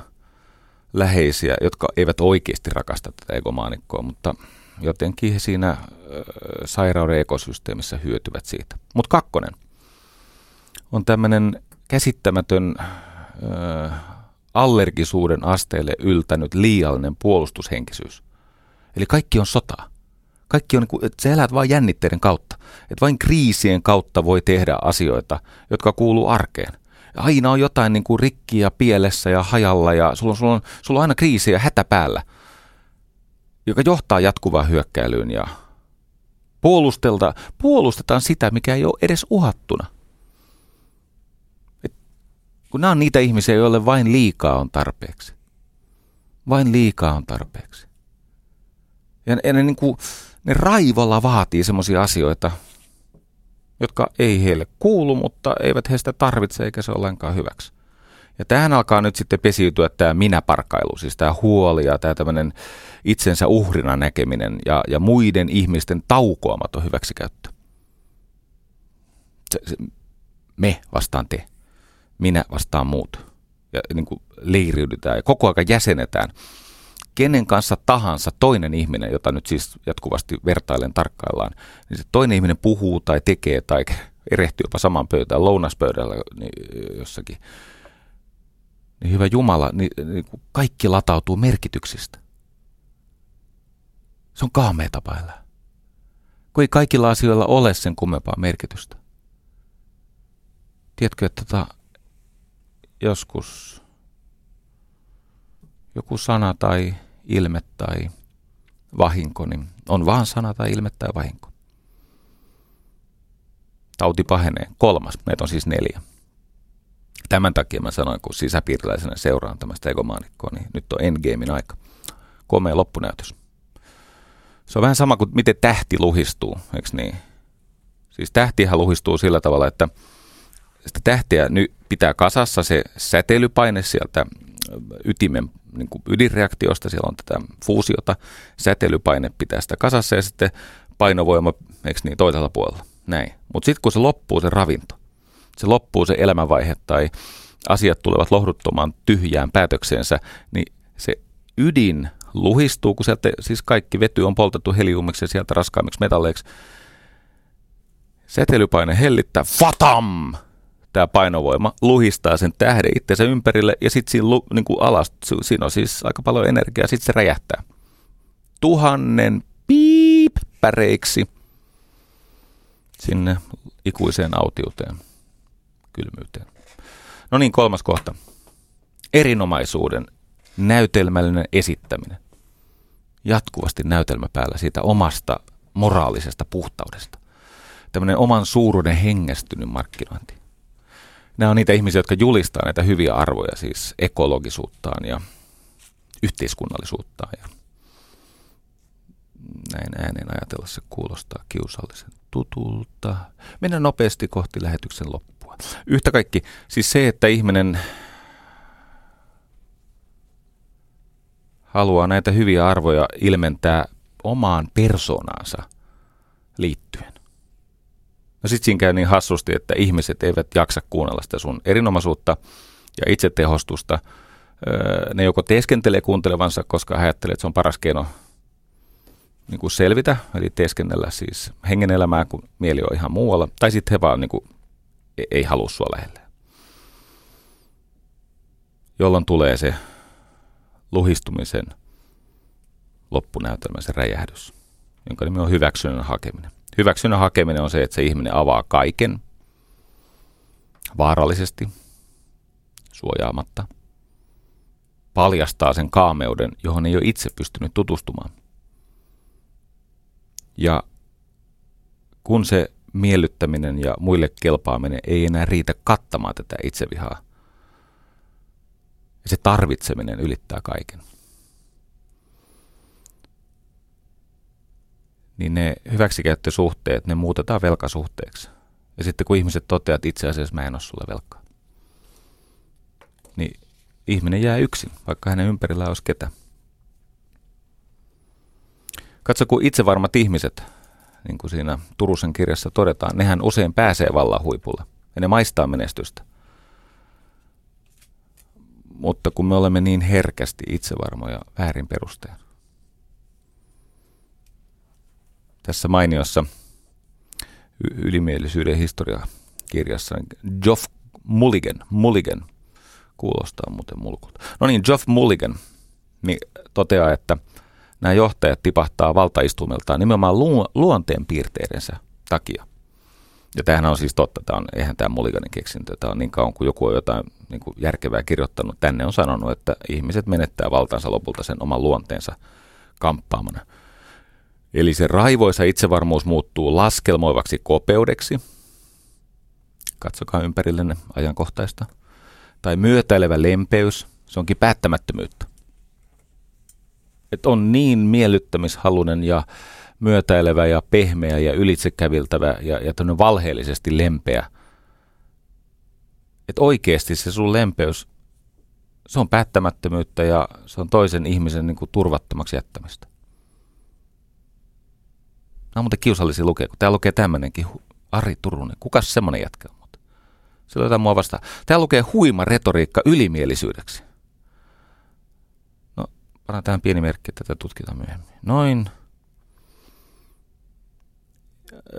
läheisiä, jotka eivät oikeasti rakasta tätä egomaanikkoa, mutta jotenkin he siinä sairauden ekosysteemissä hyötyvät siitä. Mutta kakkonen on tämmöinen käsittämätön allergisuuden asteelle yltänyt liiallinen puolustushenkisyys. Eli kaikki on sotaa. Kaikki on, niin että sä elät vain jännitteiden kautta. Että vain kriisien kautta voi tehdä asioita, jotka kuuluu arkeen. Aina on jotain niin kuin rikkiä pielessä ja hajalla ja sulla on, sulla on, sulla on aina kriisi ja hätä päällä, joka johtaa jatkuvaan hyökkäilyyn ja puolustelta, puolustetaan sitä, mikä ei ole edes uhattuna – kun nämä on niitä ihmisiä, joille vain liikaa on tarpeeksi. Vain liikaa on tarpeeksi. Ja, ja ne, niin kuin, ne raivolla vaatii semmoisia asioita, jotka ei heille kuulu, mutta eivät he sitä tarvitse eikä se ollenkaan hyväksi. Ja tähän alkaa nyt sitten pesiytyä tämä minäparkailu, siis tämä huoli ja tämä tämmöinen itsensä uhrina näkeminen ja, ja muiden ihmisten taukoamaton hyväksikäyttö. Se, se, me vastaan te minä vastaan muut. Ja niin kuin leiriydytään ja koko ajan jäsenetään. Kenen kanssa tahansa toinen ihminen, jota nyt siis jatkuvasti vertailen tarkkaillaan, niin se toinen ihminen puhuu tai tekee tai erehtyy jopa saman pöytään, lounaspöydällä niin jossakin. Niin hyvä Jumala, niin, niin kaikki latautuu merkityksistä. Se on kaamea tapa elää. Kun ei kaikilla asioilla ole sen kummempaa merkitystä. Tiedätkö, että tota, joskus joku sana tai ilme tai vahinko, niin on vaan sana tai ilme tai vahinko. Tauti pahenee. Kolmas, meitä on siis neljä. Tämän takia mä sanoin, kun sisäpiiriläisenä seuraan tämmöistä egomaanikkoa, niin nyt on endgamein aika. Komea loppunäytös. Se on vähän sama kuin miten tähti luhistuu, eikö niin? Siis tähtihän luhistuu sillä tavalla, että sitä tähtiä nyt pitää kasassa se säteilypaine sieltä ytimen niin kuin ydinreaktiosta, siellä on tätä fuusiota, säteilypaine pitää sitä kasassa ja sitten painovoima, eikö niin, toisella puolella. Näin. Mutta sitten kun se loppuu se ravinto, se loppuu se elämänvaihe tai asiat tulevat lohduttomaan tyhjään päätökseensä, niin se ydin luhistuu, kun sieltä siis kaikki vety on poltettu heliumiksi ja sieltä raskaammiksi metalleiksi. Säteilypaine hellittää, fatam! Tämä painovoima luhistaa sen tähden itsensä ympärille ja sitten siinä niin alas, siinä on siis aika paljon energiaa, sitten se räjähtää. Tuhannen piippäreiksi sinne ikuiseen autiuteen, kylmyyteen. No niin, kolmas kohta. Erinomaisuuden näytelmällinen esittäminen. Jatkuvasti näytelmä päällä siitä omasta moraalisesta puhtaudesta. Tämmöinen oman suuruuden hengästynyt markkinointi. Nämä on niitä ihmisiä, jotka julistaa näitä hyviä arvoja, siis ekologisuuttaan ja yhteiskunnallisuuttaan. Ja näin ääneen ajatella se kuulostaa kiusallisen tutulta. Mennään nopeasti kohti lähetyksen loppua. Yhtä kaikki, siis se, että ihminen haluaa näitä hyviä arvoja ilmentää omaan persoonaansa liittyen. No sit siinä käy niin hassusti, että ihmiset eivät jaksa kuunnella sitä sun erinomaisuutta ja itsetehostusta. Ne joko teeskentelee kuuntelevansa, koska ajattelee, että se on paras keino niin kuin selvitä, eli teeskennellä siis hengen elämää, kun mieli on ihan muualla, tai sitten he vaan niin kuin, e-, ei halua sua lähelle. Jolloin tulee se luhistumisen loppunäytelmä, se räjähdys, jonka nimi on hyväksynnän hakeminen. Hyväksynnän hakeminen on se, että se ihminen avaa kaiken vaarallisesti, suojaamatta, paljastaa sen kaameuden, johon ei ole itse pystynyt tutustumaan. Ja kun se miellyttäminen ja muille kelpaaminen ei enää riitä kattamaan tätä itsevihaa, se tarvitseminen ylittää kaiken. Niin ne hyväksikäyttösuhteet, ne muutetaan velkasuhteeksi. Ja sitten kun ihmiset toteavat, että itse asiassa mä en ole sulle velkaa, niin ihminen jää yksin, vaikka hänen ympärillä olisi ketä. Katso, kun itsevarmat ihmiset, niin kuin siinä Turusen kirjassa todetaan, nehän usein pääsee vallan huipulle ja ne maistaa menestystä. Mutta kun me olemme niin herkästi itsevarmoja väärin perusteen. Tässä mainiossa ylimielisyyden historiakirjassa Geoff Mulligan, Mulligan kuulostaa muuten mulkulta. No niin, Geoff Mulligan niin toteaa, että – nämä johtajat tipahtaa valtaistumeltaan nimenomaan lu- luonteen piirteidensä takia. Ja tämähän on siis totta, tämä on, eihän tämä Mulliganin keksintö, tämä on niin kauan kuin joku on jotain niin kuin järkevää kirjoittanut, tänne on sanonut, että ihmiset menettää valtansa lopulta sen oman luonteensa kamppaamana. Eli se raivoisa itsevarmuus muuttuu laskelmoivaksi kopeudeksi. Katsokaa ympärillenne ajankohtaista. Tai myötäilevä lempeys, se onkin päättämättömyyttä että on niin miellyttämishalunen ja myötäilevä ja pehmeä ja ylitsekäviltävä ja, ja valheellisesti lempeä. Että oikeasti se sun lempeys, se on päättämättömyyttä ja se on toisen ihmisen niin kuin turvattomaksi jättämistä. Nämä on muuten kiusallisia lukea, kun täällä lukee tämmöinenkin Ari Turunen. Kukas semmoinen jätkä on? On jotain mua vastaan. Täällä lukee huima retoriikka ylimielisyydeksi. Pannaan tähän pieni merkki, että tätä tutkitaan myöhemmin. Noin.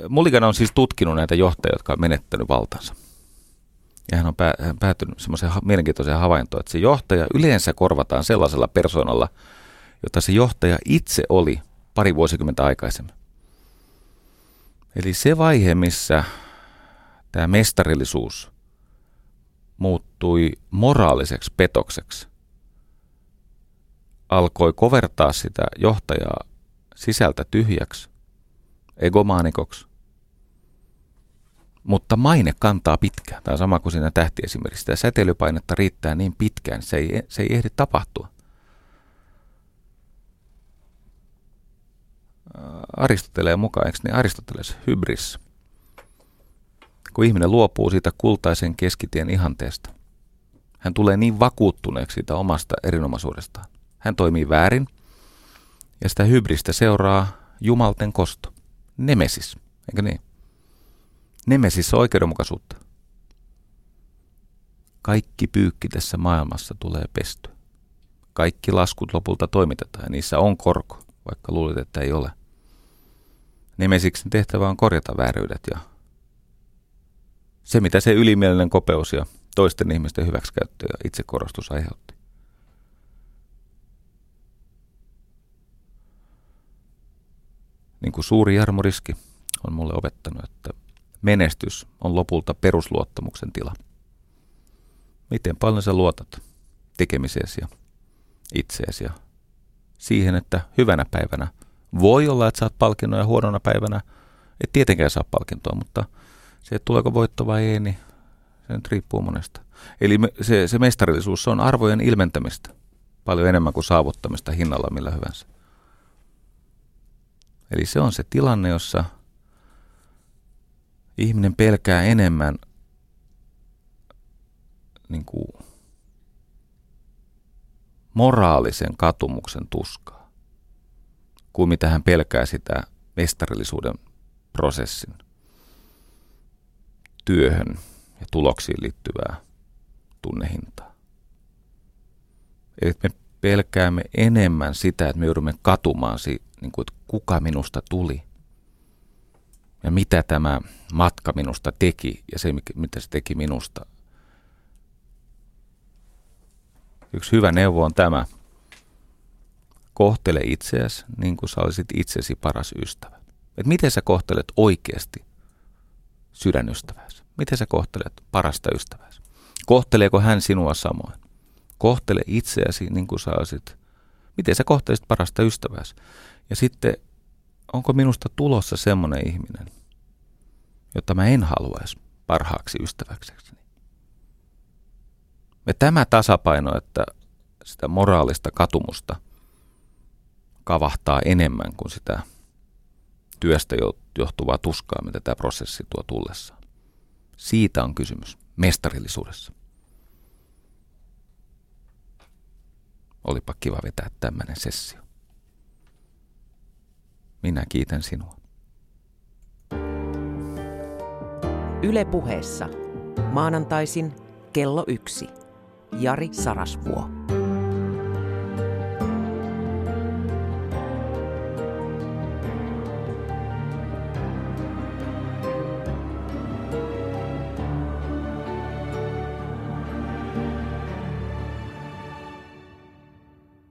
Mulligan on siis tutkinut näitä johtajia, jotka on menettänyt valtansa. Ja hän on päätynyt semmoiseen mielenkiintoiseen havaintoon, että se johtaja yleensä korvataan sellaisella persoonalla, jota se johtaja itse oli pari vuosikymmentä aikaisemmin. Eli se vaihe, missä tämä mestarillisuus muuttui moraaliseksi petokseksi, alkoi kovertaa sitä johtajaa sisältä tyhjäksi, egomaanikoksi. mutta maine kantaa pitkään. Tämä on sama kuin siinä tähtiesimerkissä. Tämä säteilypainetta riittää niin pitkään, se ei, se ei ehdi tapahtua. Aristotelee mukaan, eikö niin Aristoteles hybris? Kun ihminen luopuu siitä kultaisen keskitien ihanteesta, hän tulee niin vakuuttuneeksi siitä omasta erinomaisuudestaan. Hän toimii väärin, ja sitä hybristä seuraa jumalten kosto. Nemesis, eikö niin? Nemesis on oikeudenmukaisuutta. Kaikki pyykki tässä maailmassa tulee pesty. Kaikki laskut lopulta toimitetaan ja niissä on korko, vaikka luulet, että ei ole. Nemesiksen tehtävä on korjata vääryydet ja se, mitä se ylimielinen kopeus ja toisten ihmisten hyväksikäyttö ja itsekorostus aiheutti. Niin kuin suuri Jarmo-riski on mulle opettanut, että menestys on lopulta perusluottamuksen tila. Miten paljon sä luotat tekemiseesi ja itseesi ja siihen, että hyvänä päivänä voi olla, että saat palkinnon ja huonona päivänä et tietenkään saa palkintoa, mutta se, että tuleeko voitto vai ei, niin se nyt riippuu monesta. Eli me, se, se mestarillisuus se on arvojen ilmentämistä paljon enemmän kuin saavuttamista hinnalla millä hyvänsä. Eli se on se tilanne, jossa ihminen pelkää enemmän niin kuin, moraalisen katumuksen tuskaa kuin mitä hän pelkää sitä mestarillisuuden prosessin työhön ja tuloksiin liittyvää tunnehintaa. Eli me pelkäämme enemmän sitä, että me joudumme katumaan, niin kuin, että kuka minusta tuli ja mitä tämä matka minusta teki ja se, mitä se teki minusta. Yksi hyvä neuvo on tämä. Kohtele itseäsi niin kuin sä olisit itsesi paras ystävä. Et miten sä kohtelet oikeasti sydänystävääsi? Miten sä kohtelet parasta ystävääsi? Kohteleeko hän sinua samoin? Kohtele itseäsi niin kuin sä olisit. Miten sä kohtelisit parasta ystävääsi? Ja sitten, onko minusta tulossa semmoinen ihminen, jota mä en haluaisi parhaaksi ystäväksi? Ja tämä tasapaino, että sitä moraalista katumusta kavahtaa enemmän kuin sitä työstä johtuvaa tuskaa, mitä tämä prosessi tuo tullessaan. Siitä on kysymys mestarillisuudessa. Olipa kiva vetää tämmöinen sessio. Minä kiitän sinua. Yle puheessa. Maanantaisin kello yksi. Jari Sarasvuo.